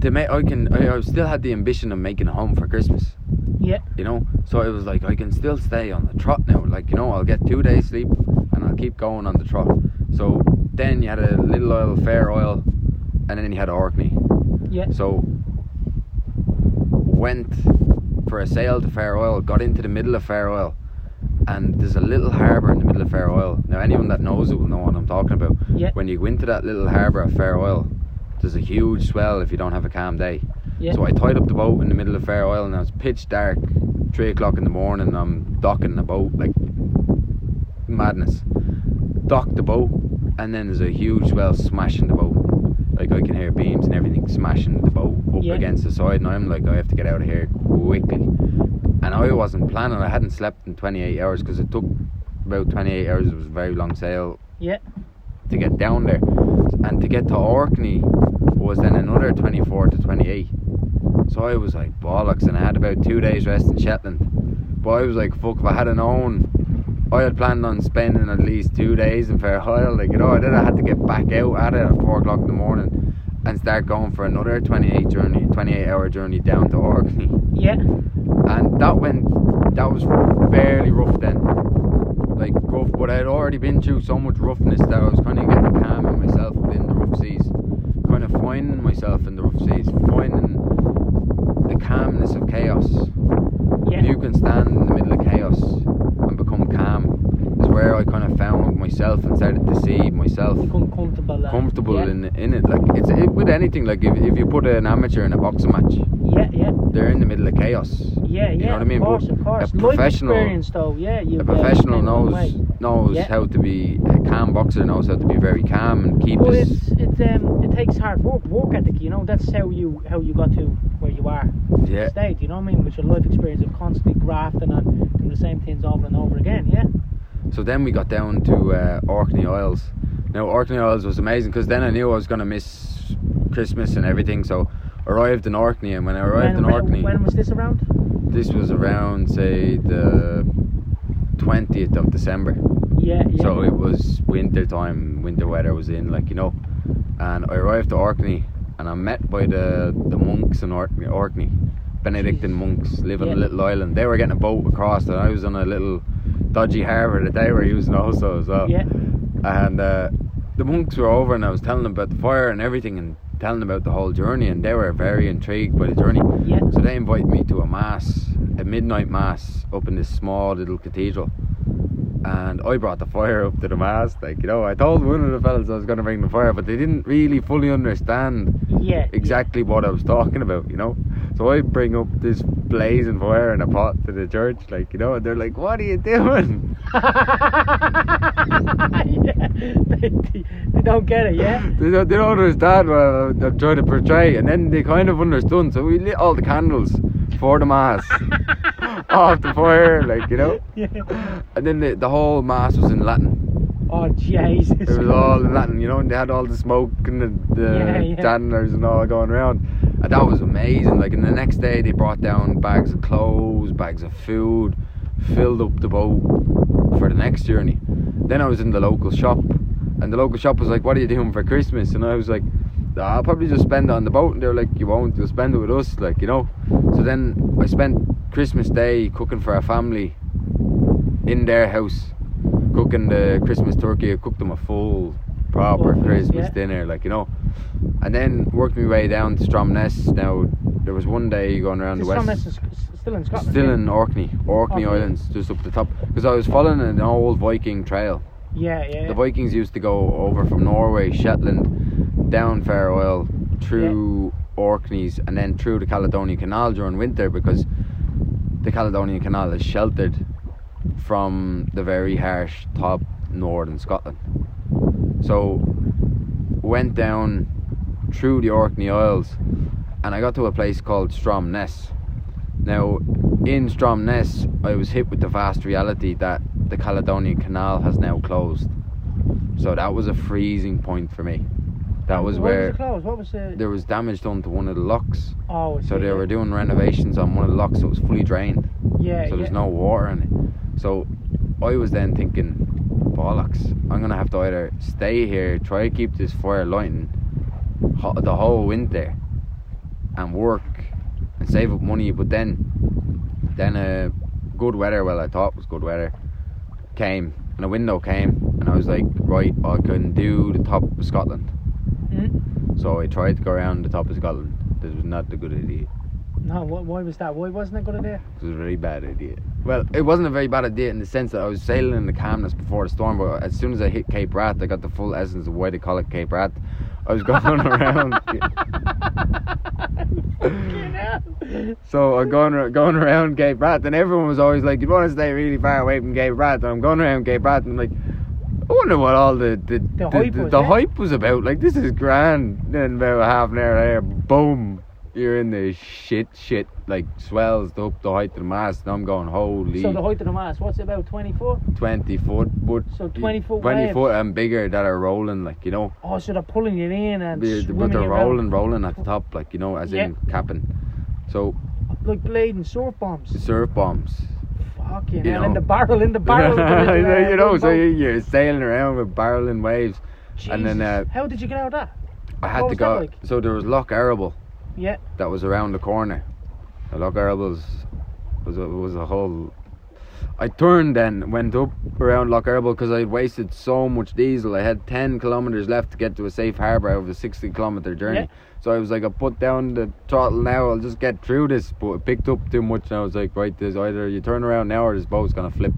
to make I can I, I still had the ambition of making a home for Christmas. Yeah. You know, so I was like, I can still stay on the trot now. Like you know, I'll get two days sleep and I'll keep going on the trot. So then you had a little oil, Fair Isle, and then you had Orkney. Yeah. So went for a sail to Fair Isle, got into the middle of Fair Isle, and there's a little harbour in the middle of Fair Isle. Now anyone that knows it will know what I'm talking about. Yeah. When you go into that little harbour of Fair Isle, there's a huge swell if you don't have a calm day. Yeah. So I tied up the boat in the middle of Fair Isle and it was pitch dark, three o'clock in the morning. I'm docking the boat like madness. Dock the boat, and then there's a huge swell smashing the boat. Like I can hear beams and everything smashing the boat up Yeah. against the side, and I'm like, I have to get out of here quickly. And I wasn't planning. I hadn't slept in 28 hours because it took about 28 hours. It was a very long sail Yeah. to get down there, and to get to Orkney was then another 24 to 28. So I was like bollocks, and I had about two days rest in Shetland. But I was like, fuck, if I had known, I had planned on spending at least two days in Fair Isle. Like you know, I then I had to get back out at it at four o'clock in the morning and start going for another 28 journey, 28 hour journey down to Orkney. Yeah. and that went that was fairly rough then. Like rough but I had already been through so much roughness that I was kind of getting calm in myself within the rough seas. Kind of finding myself in the rough seas finding the calmness of chaos. Yeah. if you can stand in the middle of chaos and become calm is where I kind of found myself and started to see myself Become comfortable. uh, comfortable yeah. in in it like it's it, with anything like if, if you put an amateur in a boxing match Yeah. Yeah. they're in the middle of chaos Yeah. Yeah. You know what I mean? Of course. But Of course. a Life professional- experience, though. Yeah. You. a professional knows knows Yeah. how to be a calm boxer knows how to be very calm and keep But his it's it's um it takes hard work, work ethic. You know that's how you how you got to where you are. yeah State. You know what I mean? With your life experience of constantly grafting and doing the same things over and over again. Yeah. So then we got down to uh, Orkney Isles now Orkney Isles was amazing because then I knew I was gonna miss Christmas and everything so arrived in Orkney and when I arrived when, in Orkney when, was this around? this was around say the 20th of December Yeah. Yeah. So it was winter time, winter weather was in, like you know. And I arrived to Orkney, and I'm met by the the monks in Orkney, Orkney Benedictine monks live on Yeah. a little island. They were getting a boat across, and I was on a little dodgy harbour that they were using also as well. Yeah. And uh, the monks were over, and I was telling them about the fire and everything, and telling them about the whole journey, and they were very intrigued by the journey. Yeah. So they invited me to a mass, a midnight mass, up in this small little cathedral. And I brought the fire up to the mass, like you know. I told one of the fellas I was going to bring the fire, but they didn't really fully understand Yeah. exactly what I was talking about, you know. So I bring up this blazing fire in a pot to the church, like you know, and they're like, "What are you doing?" yeah. They, they, don't get it. Yeah. They don't, they don't understand what I'm trying to portray, and then they kind of understood. So we lit all the candles for the mass off the fire, like you know. Yeah. And then the, the whole mass was in Latin. Oh Jesus. It was all in Latin, you know, and they had all the smoke and the, the Yeah, yeah. and all going around. And that was amazing. Like, and the next day they brought down bags of clothes, bags of food, filled up the boat for the next journey. Then I was in the local shop, and the local shop was like, What are you doing for Christmas? And I was like, "Ah, I'll probably just spend it on the boat. And they were like, You won't, you'll spend it with us, like, you know. So then I spent Christmas Day cooking for our family in their house, cooking the Christmas turkey. I cooked them a full, proper Christmas yeah. dinner, like you know. And then worked my way down to Stromness. Now there was one day going around the west, is still in Scotland. still yeah? in Orkney, Orkney Orkney. Islands, just up the top. Because I was following an old Viking trail. Yeah, yeah. The Vikings used to go over from Norway, Shetland, down Fair Isle, through Orkneys, and then through the Caledonian Canal during winter because the Caledonian Canal is sheltered from the very harsh top northern Scotland. So went down through the Orkney Isles and I got to a place called Stromness. Now in Stromness I was hit with the vast reality that the Caledonian Canal has now closed. So that was a freezing point for me. That was what where was the close? What was the? there was damage done to one of the locks. oh, So they were doing renovations on one of the locks so it was fully drained. Yeah, So yeah. there's no water in it. So I was then thinking, bollocks, I'm gonna have to either stay here, try to keep this fire lighting the whole winter, and work and save up money. But then, then uh, good weather. Well, I thought was good weather. Came and a window came, and I was like, right, I can do the top of Scotland. Mm. So I tried to go around the top of Scotland. This was not a good idea. No, wh- why was that? Why wasn't it a good idea? It was a very bad idea. Well, it wasn't a very bad idea in the sense that I was sailing in the calmness before the storm, but as soon as I hit Cape Wrath, I got the full essence of why they call it Cape Wrath. I was going around. So I'm going going around Cape Wrath, and everyone was always like, "You want to stay really far away from Cape Wrath?" And I'm going around Cape Wrath, and I'm like, I wonder what all the the, the, hype the, was, the yeah. hype was about. Like this is grand. Then about half an hour later, boom, you're in the shit, shit, like swells up the height of the mast, and I'm going, holy, So the height of the mast, what's it about? 20 foot? 20 foot, but So 20 foot 20 waves. foot and bigger that are rolling, like you know, Oh, so they're pulling it in and the, the- swimming but they're you around rolling, rolling at the top, like you know, as Yeah. in capping. So like blading surf bombs. surf bombs. Fucking You hell, in know. the barrel, in the barrel. the uh, you know, so you're sailing around with barreling waves. and then, uh, How did you get out of that? I had What to go. like? So there was Loch Eriboll Yeah. that was around the corner. The Loch Eriboll's was a, was a whole. I turned then, went up around Loch Eriboll because I'd wasted so much diesel. I had 10 kilometres left to get to a safe harbour out of a 60 kilometre journey. Yeah. So I was like, I put down the throttle now, I'll just get through this. But it picked up too much, and I was like, right, there's either you turn around now or this boat's gonna flip.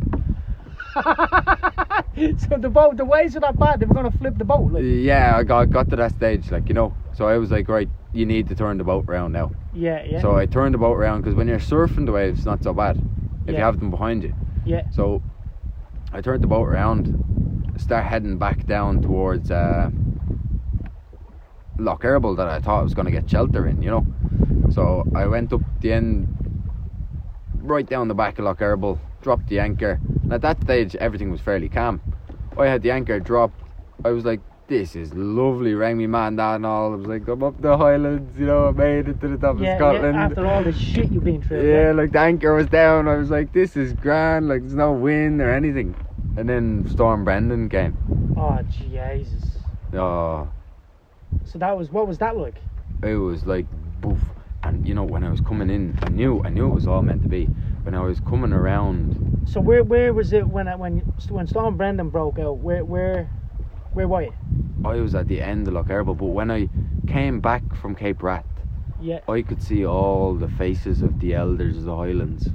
so the boat, the waves are that bad. They were gonna flip the boat. Like, Yeah, I got, got to that stage, like, you know. So I was like, right, you need to turn the boat round now. yeah, yeah, So I turned the boat around because when you're surfing the waves, it's not so bad if you have them behind you. yeah. So I turned the boat around, start heading back down towards uh, Loch Eriboll that I thought I was going to get shelter in, you know. So I went up the end, right down the back of Loch Eriboll, dropped the anchor, and at that stage everything was fairly calm. I had the anchor dropped. I was like, "This is lovely." Rang me man, dad, and all. I was like, "I'm up the Highlands, you know. I made it to the top yeah, of Scotland." yeah, after all the shit you've been through. Yeah, like the anchor was down. I was like, this is grand. Like there's no wind or anything. And then Storm Brendan came. Oh Jesus. Oh, So that was what was that like? it was like boof. And you know, when I was coming in, I knew, I knew it was all meant to be. When I was coming around, So where where was it when I- when when Storm Brendan broke out? Where where where were you? I was at the end of Loch Eriboll. But when I came back from Cape Wrath, Yeah, I could see all the faces of the elders of the Highlands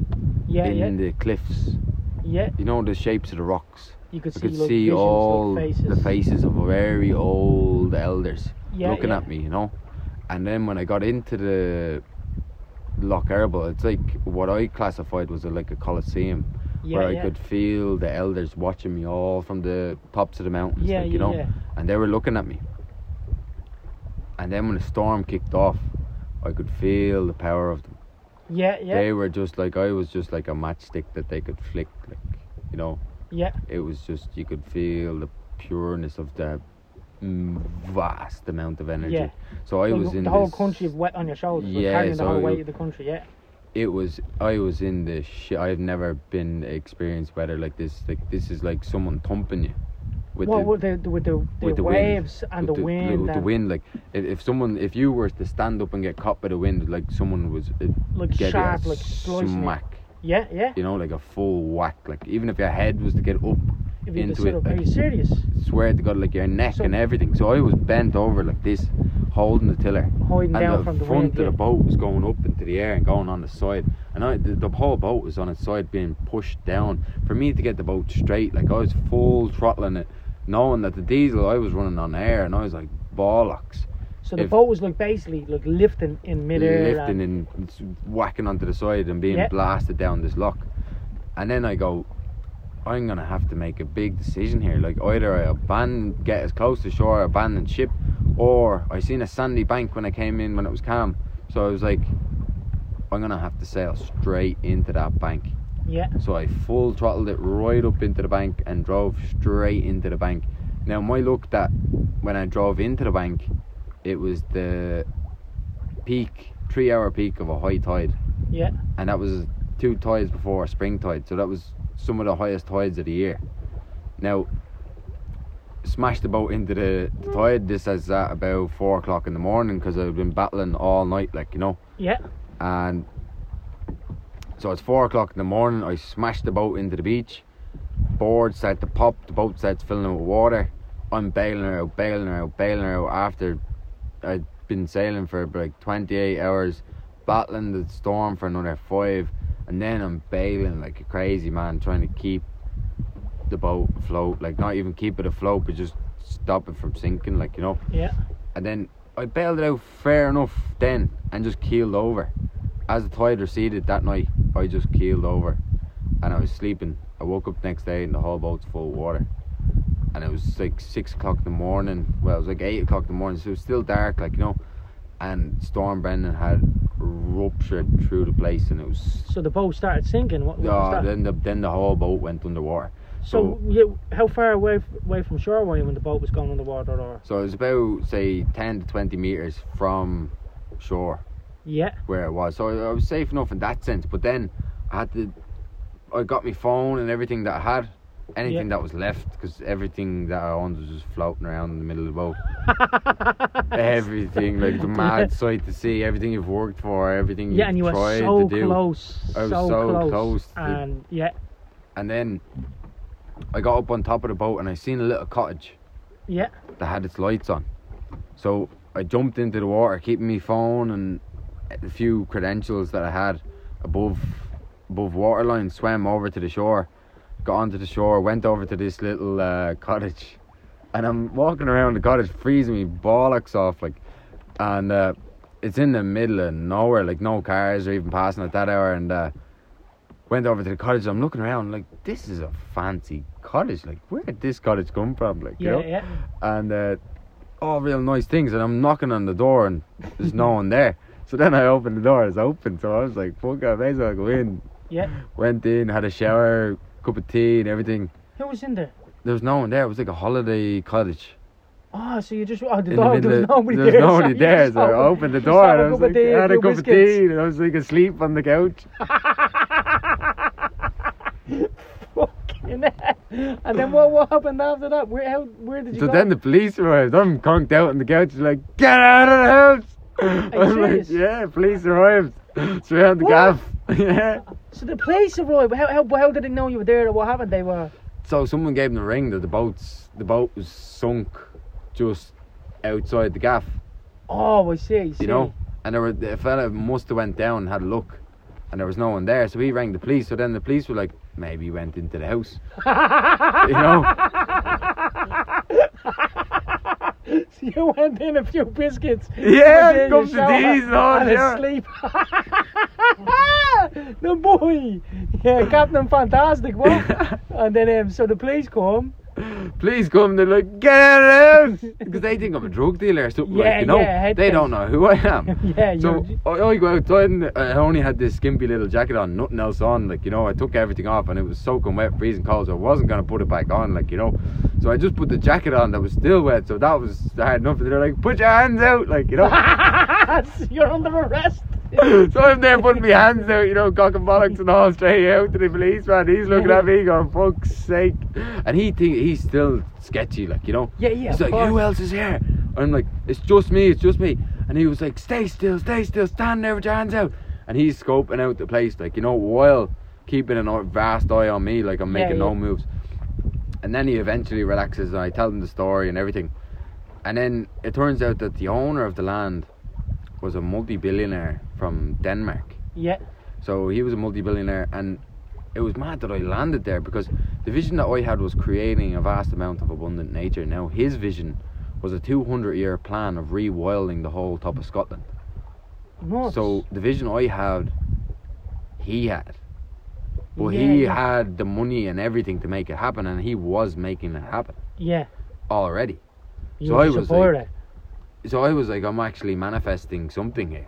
yeah, in yeah, the cliffs. yeah. You know the shapes of the rocks. You could I see could like, see visions, like, all faces. the faces of very old elders. Yeah, looking yeah. at me, you know. And then when I got into the Loch Eriboll, it's like what I classified was a, like a coliseum, Yeah, where I yeah. could feel the elders watching me all from the tops of the mountains, Yeah, like, yeah, you know, and they were looking at me. And then when the storm kicked off, I could feel the power of them. Yeah, yeah, They were just like I was just like a matchstick that they could flick, like you know. yeah. It was just you could feel the pureness of the vast amount of energy. Yeah. So I So was in the whole this- country wet on your shoulders, Yeah, carrying the whole it- weight of the country. Yeah, It was I was in the shit. I've never been experienced weather like this. Like this is like someone thumping you with what the, with the with the, the, with the waves wind, and the with wind, with the wind. Like if, if someone, if you were to stand up and get caught by the wind, like someone was uh, like sharp, like smack. Yeah, yeah. You know, like a full whack. Like even if your head was to get up If you into it, up, are like, you serious? swear to God, like your neck So- and everything. So I was bent over like this, holding the tiller. Holding and down the from the front wind. of yeah. the boat was going up into the air and going on the side, and I the, the whole boat was on its side being pushed down. For me to get the boat straight, like I was full throttling it, knowing that the diesel I was running on air, and I was like bollocks, So the if- boat was like basically like lifting in midair. lifting and, and whacking onto the side and being Yeah. blasted down this lock. And then I go, I'm gonna have to make a big decision here. Like either I abandon, get as close to shore, abandon ship, or I seen a sandy bank when I came in when it was calm. So I was like, I'm gonna have to sail straight into that bank. yeah, So I full throttled it right up into the bank and drove straight into the bank. Now my luck that when I drove into the bank, it was the peak, three hour peak of a high tide, yeah, and that was two tides before spring tide. So that was some of the highest tides of the year. Now, smashed the boat into the, the tide. This is at about four o'clock in the morning because I've been battling all night, like you know. Yeah. And so it's four o'clock in the morning. I smashed the boat into the beach. Board started to pop. The boat starts filling with water. I'm bailing her out, bailing her out, bailing her out. After I'd been sailing for like 28 hours, battling the storm for another five, and then I'm bailing like a crazy man, trying to keep the boat afloat. Like not even keep it afloat, but just stop it from sinking. Like you know. Yeah. And then I bailed it out fair enough then and just keeled over. As the tide receded that night, I just keeled over and I was sleeping. I woke up the next day and the whole boat's full of water. And it was like six o'clock in the morning. Well, it was like eight o'clock in the morning, so it was still dark, like you know. And Storm Brendan had ruptured through the place, and it was. So the boat started sinking. What, what was that? then the then the whole boat went underwater. so you, how far away away from shore were you when the boat was going underwater? Or So it was about say ten to twenty meters from shore. yeah. where it was. So I, I was safe enough in that sense. But then I had to, I got my phone and everything that I had, anything Yeah. that was left, because everything that I owned was just floating around in the middle of the boat. everything, like the mad sight to see, everything you've worked for, everything Yeah, you've and you were so to do. close. I was so, so close. close to- And yeah, And then I got up on top of the boat and I seen a little cottage yeah, that had its lights on. So I jumped into the water, keeping my phone and a few credentials that I had above above waterline, swam over to the shore, got onto the shore, went over to this little uh, cottage, and I'm walking around the cottage, freezing me bollocks off, like, and uh, it's in the middle of nowhere, like no cars are even passing at that hour, and uh, went over to the cottage. I'm looking around, like, this is a fancy cottage, like, where did this cottage come from, like, you know? yeah. and uh, all real nice things. And I'm knocking on the door, and there's no one there. So then I opened the door, it's open. So I was like, fuck, I may as well go in. Yeah. Went in, had a shower, cup of tea, and everything. Who was in there? There was no one there. It was like a holiday cottage. Oh, ah, so you just oh the door the there was nobody there was nobody there, so I opened the door and I was like, tea, I had a cup of tea, and I was like asleep on the couch. And then what what happened after that? Where how where did you So go? then the police arrived. I'm conked out on the couch, like, get out of the house. like, yeah, police arrived. Surround the What? gaff. Yeah. so the police arrived. How, how how did they know you were there? Or what happened? They were So someone gave them the ring that the boat's the boat was sunk just outside the gaff, oh I see, I see. you know. And there were the fella must have went down and had a look, and there was no one there. So he rang the police. So then the police were like, maybe he went into the house, you know. so you went in a few biscuits. Yeah, you were cups there, of you shower, and yeah. asleep. the boy, yeah, Captain Fantastic, what? and then um, so the police come. Please come. They're like, get out of the house because they think I'm a drug dealer or something. Yeah, like, you know, yeah, they don't know who I am. yeah, So. I, I go outside and I only had this skimpy little jacket on, nothing else on. Like you know, I took everything off and it was soaking wet, freezing cold. So I wasn't gonna put it back on, like you know. So I just put the jacket on that was still wet. So that was hard enough. And they're like, put your hands out, like you know. You're under arrest. so I'm there putting my hands out, you know, cock and bollocks and all straight out to the policeman. He's looking at me going, fuck's sake. And he think he's still sketchy, like, you know. Yeah, yeah. He's like, who else is here? I'm like, it's just me, it's just me. And he was like, stay still, stay still, stand there with your hands out. And he's scoping out the place, like, you know, while keeping a vast eye on me, like I'm Yeah, making no moves. And then he eventually relaxes and I tell him the story and everything. And then it turns out that the owner of the land was a multi billionaire from Denmark. Yeah, So he was a multi-billionaire, and it was mad that I landed there because the vision that I had was creating a vast amount of abundant nature. Now his vision was a 200-year plan of rewilding the whole top of Scotland. nuts. So the vision I had, he had, but Yeah, he yeah. had the money and everything to make it happen, and he was making it happen yeah, already. you So I was like- So I was like, I'm actually manifesting something here.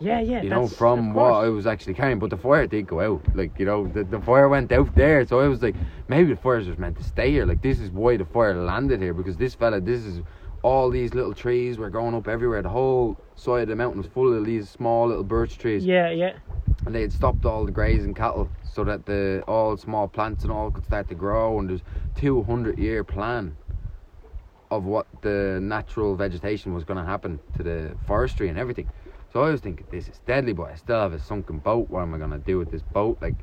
yeah, yeah. you know, from what. I was actually carrying. But the fire did go out. Like, you know, the, the fire went out there. So I was like, maybe the fire was meant to stay here. Like, this is why the fire landed here. Because this fella, this is all these little trees were growing up everywhere. The whole side of the mountain was full of these small little birch trees. Yeah, yeah. And they had stopped all the grazing cattle so that the all small plants and all could start to grow. And there's 200 year plan of what the natural vegetation was going to happen to the forestry and everything. So I was thinking, this is deadly, but I still have a sunken boat. What am I going to do with this boat? Like,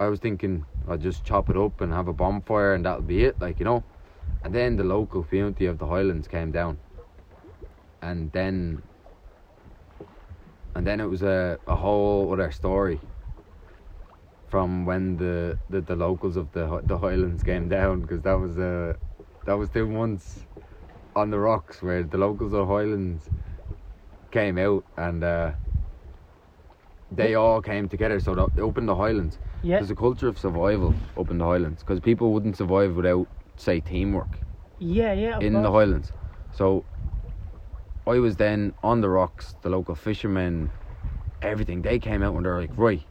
I was thinking I'll just chop it up and have a bonfire and that'll be it, like, you know. And then the local community of the Highlands came down. And then and then it was a, a whole other story from when the, the, the locals of the the Highlands came down because that was uh, that was two months on the rocks where the locals of Highlands came out and uh, they all came together so that up in the Highlands Yeah. there's a culture of survival up in the Highlands because people wouldn't survive without say teamwork Yeah, yeah. in the. Highlands. So I was then on the rocks, the local fishermen, everything. They came out and they're like, right,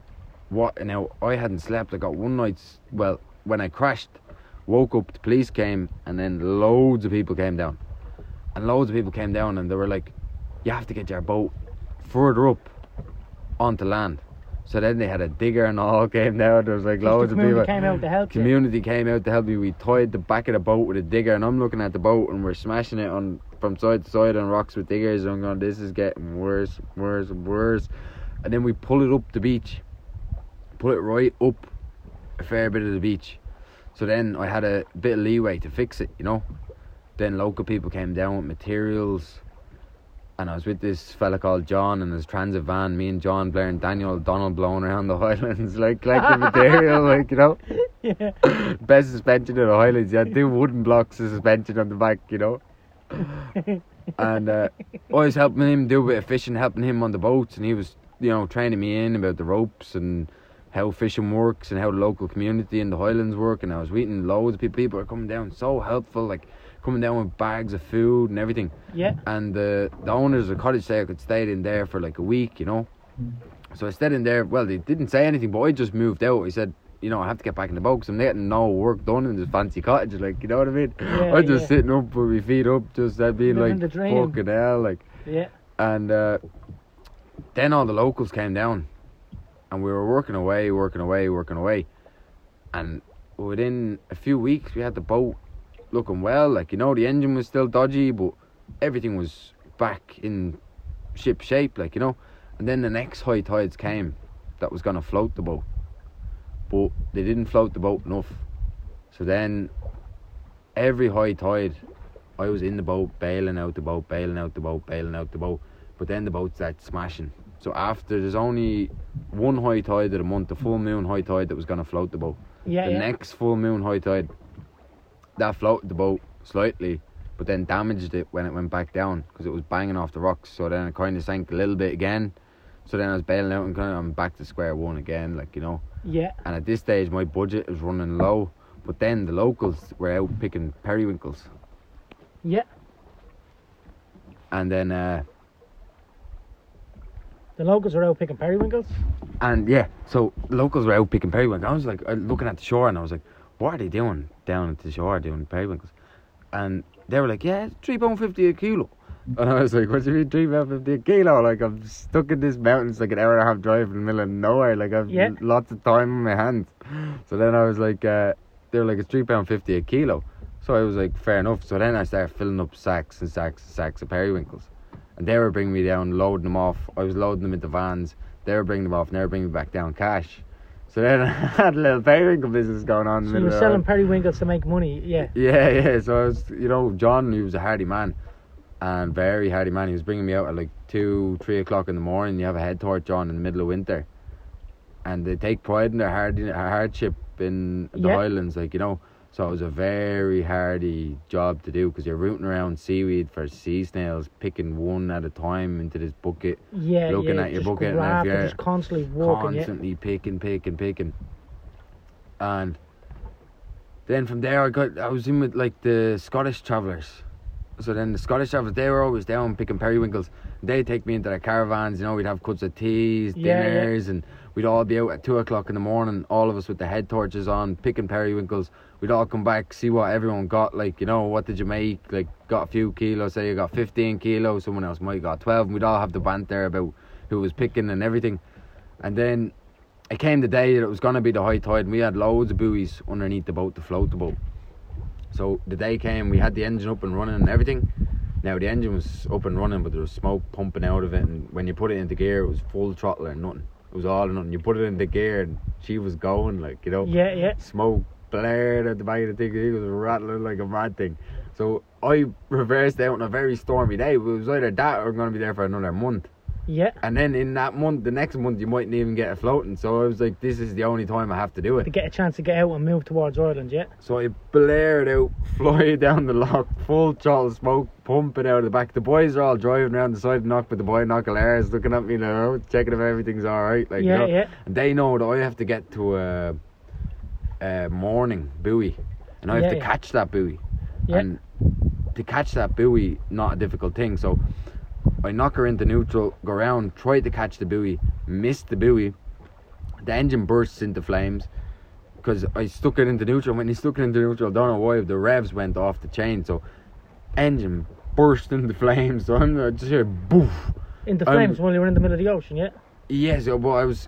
what? And now I hadn't slept. I got one night's, well, when I crashed, woke up, the police came, and then loads of people came down. And loads of people came down and they were like, you have to get your boat further up onto land. So then they had a digger and all came down. There was like loads of community people came out to help you. community came out to help me. We tied the back of the boat with a digger, and I'm looking at the boat, and we're smashing it on from side to side on rocks with diggers. And I'm going, this is getting worse, worse, and worse. And then we pull it up the beach, pull it right up a fair bit of the beach. So then I had a bit of leeway to fix it, you know. Then local people came down with materials. And I was with this fella called John and his transit van. Me and John Blair and Daniel Donald blowing around the Highlands, like collecting material, like you know yeah. best suspension in the Highlands. You had two wooden blocks of suspension on the back, you know. and uh, I was helping him do a bit of fishing, helping him on the boats, and he was, you know, training me in about the ropes and how fishing works and how the local community in the Highlands work. And I was meeting loads of people. People are coming down, so helpful, like coming down with bags of food and everything. Yeah. And the the owners of the cottage say I could stay in there for like a week, you know. So I stayed in there. Well, they didn't say anything, but I just moved out. I said, you know, I have to get back in the boat because I'm getting no work done in this fancy cottage. Like, you know what I mean? Yeah, I'm just yeah. sitting up with my feet up, just that being Living like, fucking hell, like. Yeah. And uh, then all the locals came down, and we were working away, working away, working away, and within a few weeks we had the boat looking well. Like you know, the engine was still dodgy, but everything was back in ship shape. Like you know, and then the next high tides came, that was gonna float the boat, but they didn't float the boat enough. So then, every high tide, I was in the boat, bailing out the boat, bailing out the boat, bailing out the boat. But then the boat started smashing. So after there's only one high tide of the month, the full moon high tide that was gonna float the boat. Yeah. the yeah. next full moon high tide, that floated the boat slightly, but then damaged it when it went back down because it was banging off the rocks. So then it kind of sank a little bit again. So then I was bailing out and kind of I'm back to square one again, like you know. yeah. And at this stage, my budget is running low. But then the locals were out picking periwinkles, Yeah. and then uh, The locals are out picking periwinkles. And yeah, so the locals were out picking periwinkles. I was like uh, looking at the shore and I was like, what are they doing down at the shore doing periwinkles? And they were like, yeah, it's three pound fifty a kilo. And I was like, what do you mean three pound fifty a kilo? Like I'm stuck in this mountain. It's like an hour and a half drive in the middle of nowhere. Like I've Yeah. lots of time on my hands. So then I was like, uh, they were like, it's three pound fifty a kilo. So I was like, fair enough. So then I started filling up sacks and sacks and sacks of periwinkles. And they were bringing me down, loading them off. I was loading them into vans. They were bringing them off, and they were bringing me back down cash. So then I had a little periwinkle business going on. So you were selling periwinkles to make money. Yeah. Yeah, yeah. So I was, you know, John, he was a hardy man, and very hardy man. He was bringing me out at like two, three o'clock in the morning. You have a head torch on in the middle of winter, and they take pride in their hard hardship in the Yeah. Highlands, like you know. So it was a very hardy job to do because you're rooting around seaweed for sea snails, picking one at a time into this bucket, Yeah. Looking yeah, at your bucket and if you're just constantly. Yeah. constantly picking, picking, picking. And then from there, I got I was in with like the Scottish travellers. So then the Scottish travellers, they were always down picking periwinkles. They'd take me into their caravans, you know, we'd have cups of teas, Yeah, yeah. dinners, and we'd all be out at two o'clock in the morning, all of us with the head torches on, picking periwinkles. We'd all come back, see what everyone got, like, you know, what did you make? Like, got a few kilos, say you got 15 kilos, someone else might got 12, and we'd all have the banter about who was picking and everything. And then it came the day that it was going to be the high tide, and we had loads of buoys underneath the boat to float the boat. So the day came, we had the engine up and running and everything. Now the engine was up and running, but there was smoke pumping out of it, and when you put it into gear, it was full throttle and nothing. It was all or nothing. You put it into gear, and she was going like you know, Yeah, yeah. smoke blared at the back of the thing. He was rattling like a mad thing. So I reversed out on a very stormy day. It was either that or we're going to be there for another month. Yeah. And then in that month, the next month, you mightn't even get it floating. So I was like, this is the only time I have to do it. To get a chance to get out and move towards Ireland, yeah. So I blared out, fly down the lock, full throttle smoke pumping out of the back. The boys are all driving around the side of the knock, but the boy Knockalair is looking at me now, oh, checking if everything's alright. Like, you yeah, know? yeah. And they know that I have to get to a, a mooring buoy, and I have Yeah, to yeah. catch that buoy. Yeah. And to catch that buoy, not a difficult thing. So I knock her into neutral, go around, try to catch the buoy, miss the buoy. The engine bursts into flames because I stuck it into neutral. When you stuck it into neutral, I don't know why, the revs went off the chain. So engine burst into flames. So I'm uh, just here, boof. Into I'm- flames while you were in the middle of the ocean, yeah. Yes, yeah, but I was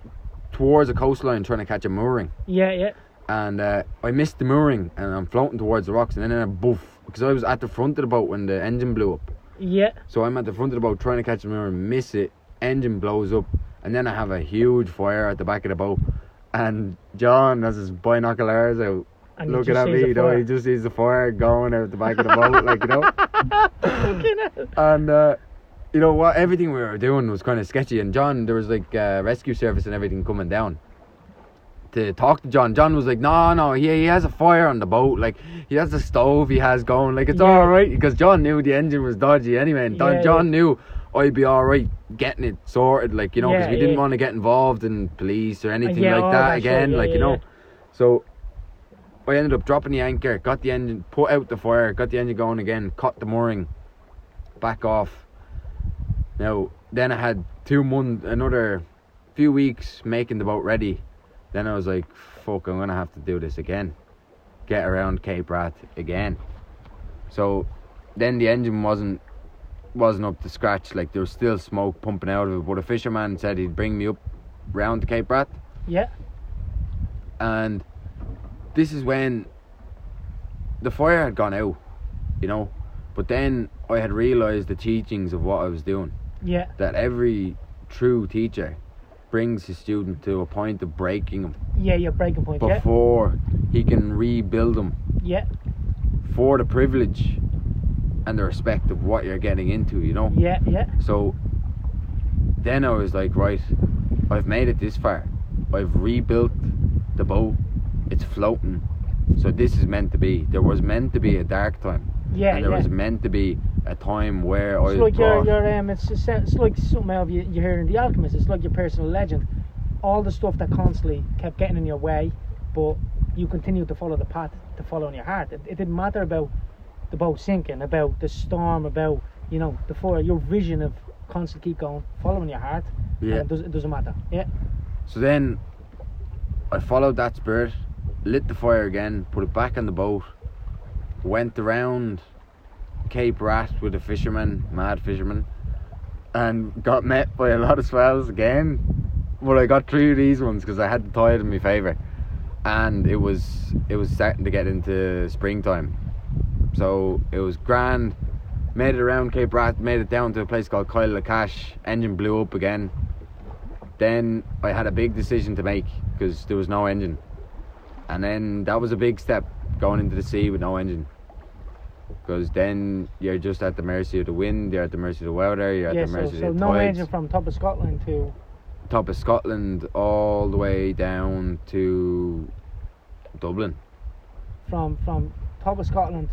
towards a coastline trying to catch a mooring. Yeah, yeah. And uh, I missed the mooring and I'm floating towards the rocks and then I boof because I was at the front of the boat when the engine blew up. Yeah. So I'm at the front of the boat trying to catch the mooring, miss it, engine blows up, and then I have a huge fire at the back of the boat. And John has his binoculars out And looking at me, you know, he just sees the fire going out the back of the boat, like, you know. And uh, you know what? Everything we were doing was kind of sketchy. And John, there was like uh, rescue service and everything coming down to talk to John. John was like, "No, no, he he has a fire on the boat. Like he has a stove. He has going. Like it's Yeah. all right." Because John knew the engine was dodgy anyway, and Don- Yeah, John yeah. knew I'd be all right getting it sorted. Like you know, because we didn't want to get involved in police or anything like oh, that, that again. like you know, so. I ended up dropping the anchor, got the engine, put out the fire, got the engine going again, cut the mooring, back off. Now, then I had two months, another few weeks making the boat ready. Then I was like, fuck, I'm gonna have to do this again. Get around Cape Wrath again. So then the engine wasn't wasn't up to scratch, like there was still smoke pumping out of it. But a fisherman said he'd bring me up round to Cape Wrath Yeah. and this is when the fire had gone out, you know. But then I had realised the teachings of what I was doing. Yeah. That every true teacher brings his student to a point of breaking them Yeah, your breaking point, yeah. before he can rebuild them Yeah. for the privilege and the respect of what you're getting into, you know. Yeah, yeah. So then I was like, right, I've made it this far. I've rebuilt the boat. It's floating. So this is meant to be. There was meant to be a dark time. Yeah, and there yeah. was meant to be a time where It's was like your, your um, it's, it's, it's like something of you, you hear in The Alchemist. It's like your personal legend. All the stuff that constantly kept getting in your way, but you continued to follow the path to follow in your heart. It, it didn't matter about the boat sinking, about the storm, about you know the fire. Your vision of constantly keep going, following your heart. and Yeah. it, does, it doesn't matter. Yeah. So then I followed that spirit, lit the fire again, put it back on the boat, went around Cape Wrath with a fisherman, mad fisherman, and got met by a lot of swells again. But I got through these ones because I had the tide in my favour, and it was it was starting to get into springtime, so it was grand. Made it around Cape Wrath, made it down to a place called Kyle Lochalsh. Engine blew up again. Then I had a big decision to make because there was no engine, and then that was a big step going into the sea with no engine. Because then you're just at the mercy of the wind, you're at the mercy of the weather, you're at yeah. the mercy so of the. So no tides. engine from top of Scotland to Top of Scotland all the way down to Dublin. from from top of Scotland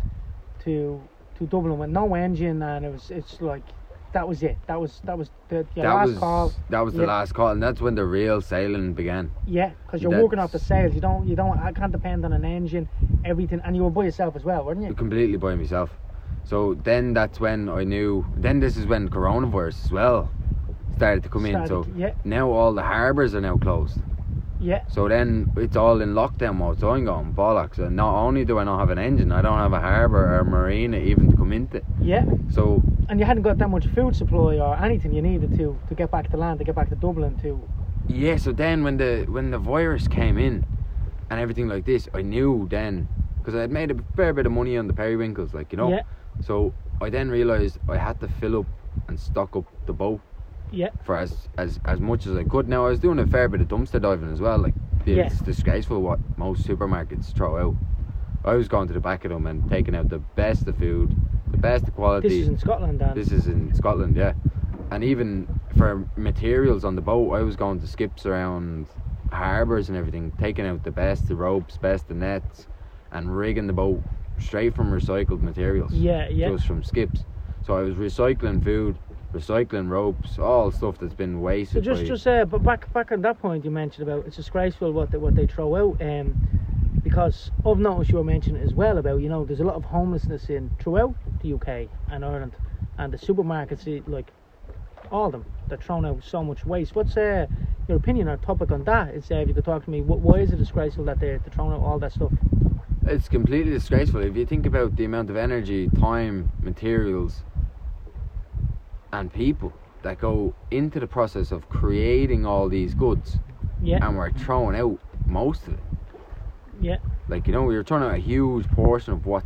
to to Dublin with no engine, and it was it's like that was it. That was that was the your that last was call. that was the Yeah. last call, and that's when the real sailing began. Yeah, because you're working off the sails. You don't you don't I can't depend on an engine, everything, and you were by yourself as well, weren't you? completely by myself. So then that's when I knew. Then this is when coronavirus as well started to come in. So yeah, now all the harbours are now closed. yeah, So then it's all in lockdown mode. So I'm going bollocks. And not only do I not have an engine, I don't have a harbour or a marina even to come into. yeah. So And you hadn't got that much food supply or anything you needed to to get back to land, to get back to Dublin to. yeah. So then when the when the virus came in and everything like this, I knew then because I had made a fair bit of money on the periwinkles, like you know. Yeah. So I then realised I had to fill up and stock up the boat Yeah. for as, as as much as I could. Now I was doing a fair bit of dumpster diving as well. Like Yeah. it's disgraceful what most supermarkets throw out. I was going to the back of them and taking out the best of food, the best quality. This is in Scotland, Dan. This is in Scotland, yeah. And even for materials on the boat, I was going to skips around harbours and everything, taking out the best of ropes, best of nets, and rigging the boat straight from recycled materials. Yeah, yeah. Just from skips. So I was recycling food, recycling ropes, all stuff that's been wasted. So just, just uh, but back, back on that point you mentioned about it's disgraceful what they, what they throw out. Um, because I've noticed you were mentioning as well about you know there's a lot of homelessness in throughout the UK and Ireland, and the supermarkets like all of them they're throwing out so much waste. What's uh, your opinion or topic on that? It's uh, if you could talk to me. What, why is it disgraceful that they're, they're throwing out all that stuff? It's completely disgraceful. If you think about the amount of energy, time, materials, and people that go into the process of creating all these goods, Yeah, and we're throwing out most of it. Yeah, Like, you know, we're throwing out a huge portion of what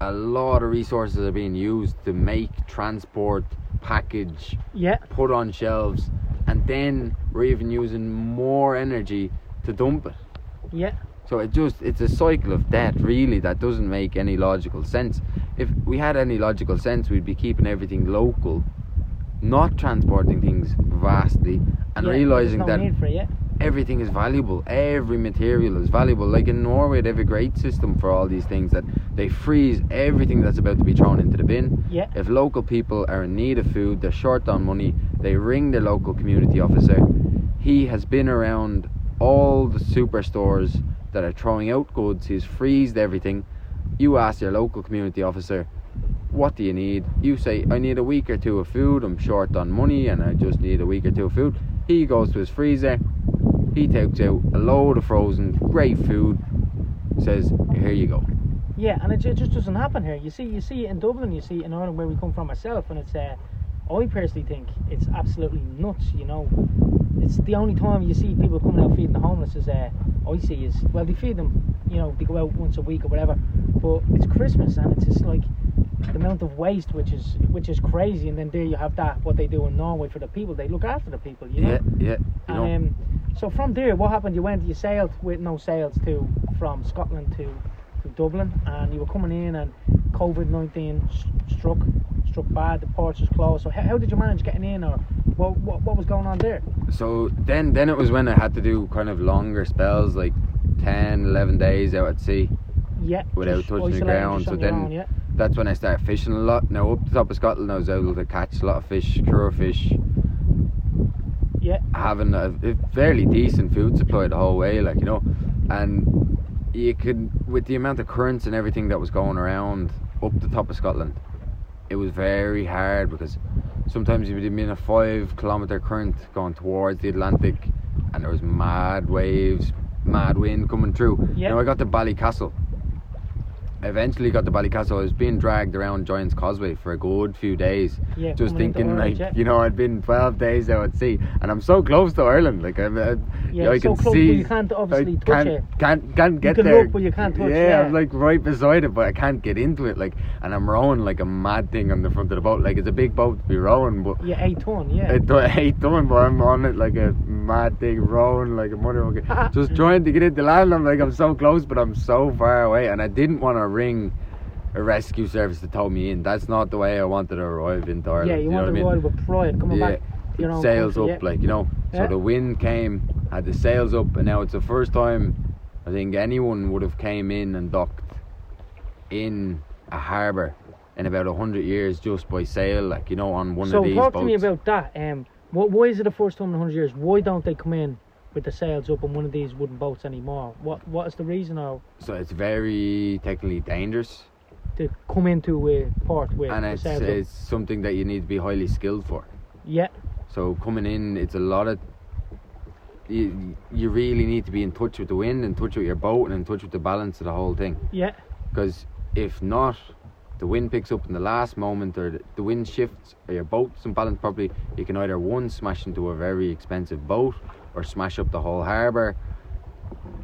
a lot of resources are being used to make, transport, package, yeah, put on shelves, and then we're even using more energy to dump it. yeah, So it just it's a cycle of death really that doesn't make any logical sense. If we had any logical sense we'd be keeping everything local, not transporting things vastly and yeah. realizing no that for it, yeah. Everything is valuable. Every material is valuable. Like in Norway they have a great system for all these things that they freeze everything that's about to be thrown into the bin. Yeah. If local people are in need of food, they're short on money, they ring the local community officer. He has been around all the superstores that are throwing out goods. He's freezed everything. You ask your local community officer, what do you need? You say, I need a week or two of food. I'm short on money and I just need a week or two of food. He goes to his freezer. He takes out a load of frozen, great food. Says, here you go. Yeah, and it, just doesn't happen here. You see, you see it in Dublin, you see in Ireland, where we come from myself, and it's. Uh, I personally think it's absolutely nuts. You know, it's the only time you see people coming out feeding the homeless is. Uh, I see is well, they feed them. You know, they go out once a week or whatever, but it's Christmas and it's just like the amount of waste, which is which is crazy. And then there you have that what they do in Norway for the people. They look after the people. You know. Yeah, yeah. You know, um, so from there, what happened? You went, you sailed with no sails to from Scotland to, to Dublin, and you were coming in, and COVID nineteen struck struck bad. The ports was closed. So how, how did you manage getting in, or what, what what was going on there? so then then it was when I had to do kind of longer spells, like 10, 11 days out at sea. Yeah, Without touching the ground, so then- own, yeah, That's when I started fishing a lot. Now up the top of Scotland, I was able to catch a lot of fish, cure fish, yeah, having a, a fairly decent food supply the whole way, like you know, and you could with the amount of currents and everything that was going around up the top of Scotland, it was very hard because sometimes you would be in a five kilometer current going towards the Atlantic, and there was mad waves, mad wind coming through. Yeah. Now I got to Ballycastle. I eventually got to Ballycastle. I was being dragged around Giant's Causeway for a good few days yeah. just thinking like yeah. you know I'd been 12 days out at sea and I'm so close to Ireland like I'm uh, yeah, I so can close, see but you can't obviously I touch can't, it. can't can't get can there look, but you can't touch, yeah, yeah. I'm like right beside it but I can't get into it like and I'm rowing like a mad thing on the front of the boat like it's a big boat to be rowing but Yeah, eight ton. Yeah, it do- I hate but I'm on it like a mad thing rowing like a motherfucker just trying to get into land I'm like I'm so close but I'm so far away and I didn't want to ring a rescue service to tow me in that's not the way I wanted to arrive into Ireland yeah. You, know want to mean? with pride, coming Yeah, back. Your own sails up yeah. like you know Yeah. so the wind came had the sails up and now it's the first time i think anyone would have came in and docked in a harbour in about a hundred years just by sail like you know on one so of these So talk boats to me about that. Um, what, why is it the first time in hundred years? Why don't they come in with the sails up on one of these wooden boats anymore? What What is the reason or so it's very technically dangerous. To come into a port with and it's, sails up? it's something that you need to be highly skilled for. Yeah, so coming in it's a lot of you, you really need to be in touch with the wind in touch with your boat and in touch with the balance of the whole thing. Yeah, because if not the wind picks up in the last moment or the, the wind shifts or your boat doesn't balance properly you can either one smash into a very expensive boat or smash up the whole harbour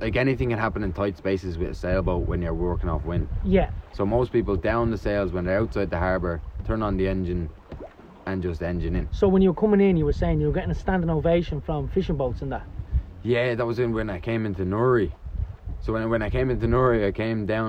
like anything can happen in tight spaces with a sailboat when you're working off wind. Yeah. So most people down the sails when they're outside the harbour, turn on the engine, and just engine in. So when you were coming in, you were saying you were getting a standing ovation from fishing boats and that. Yeah, that was in when I came into Newry. So when when I came into Newry, I came down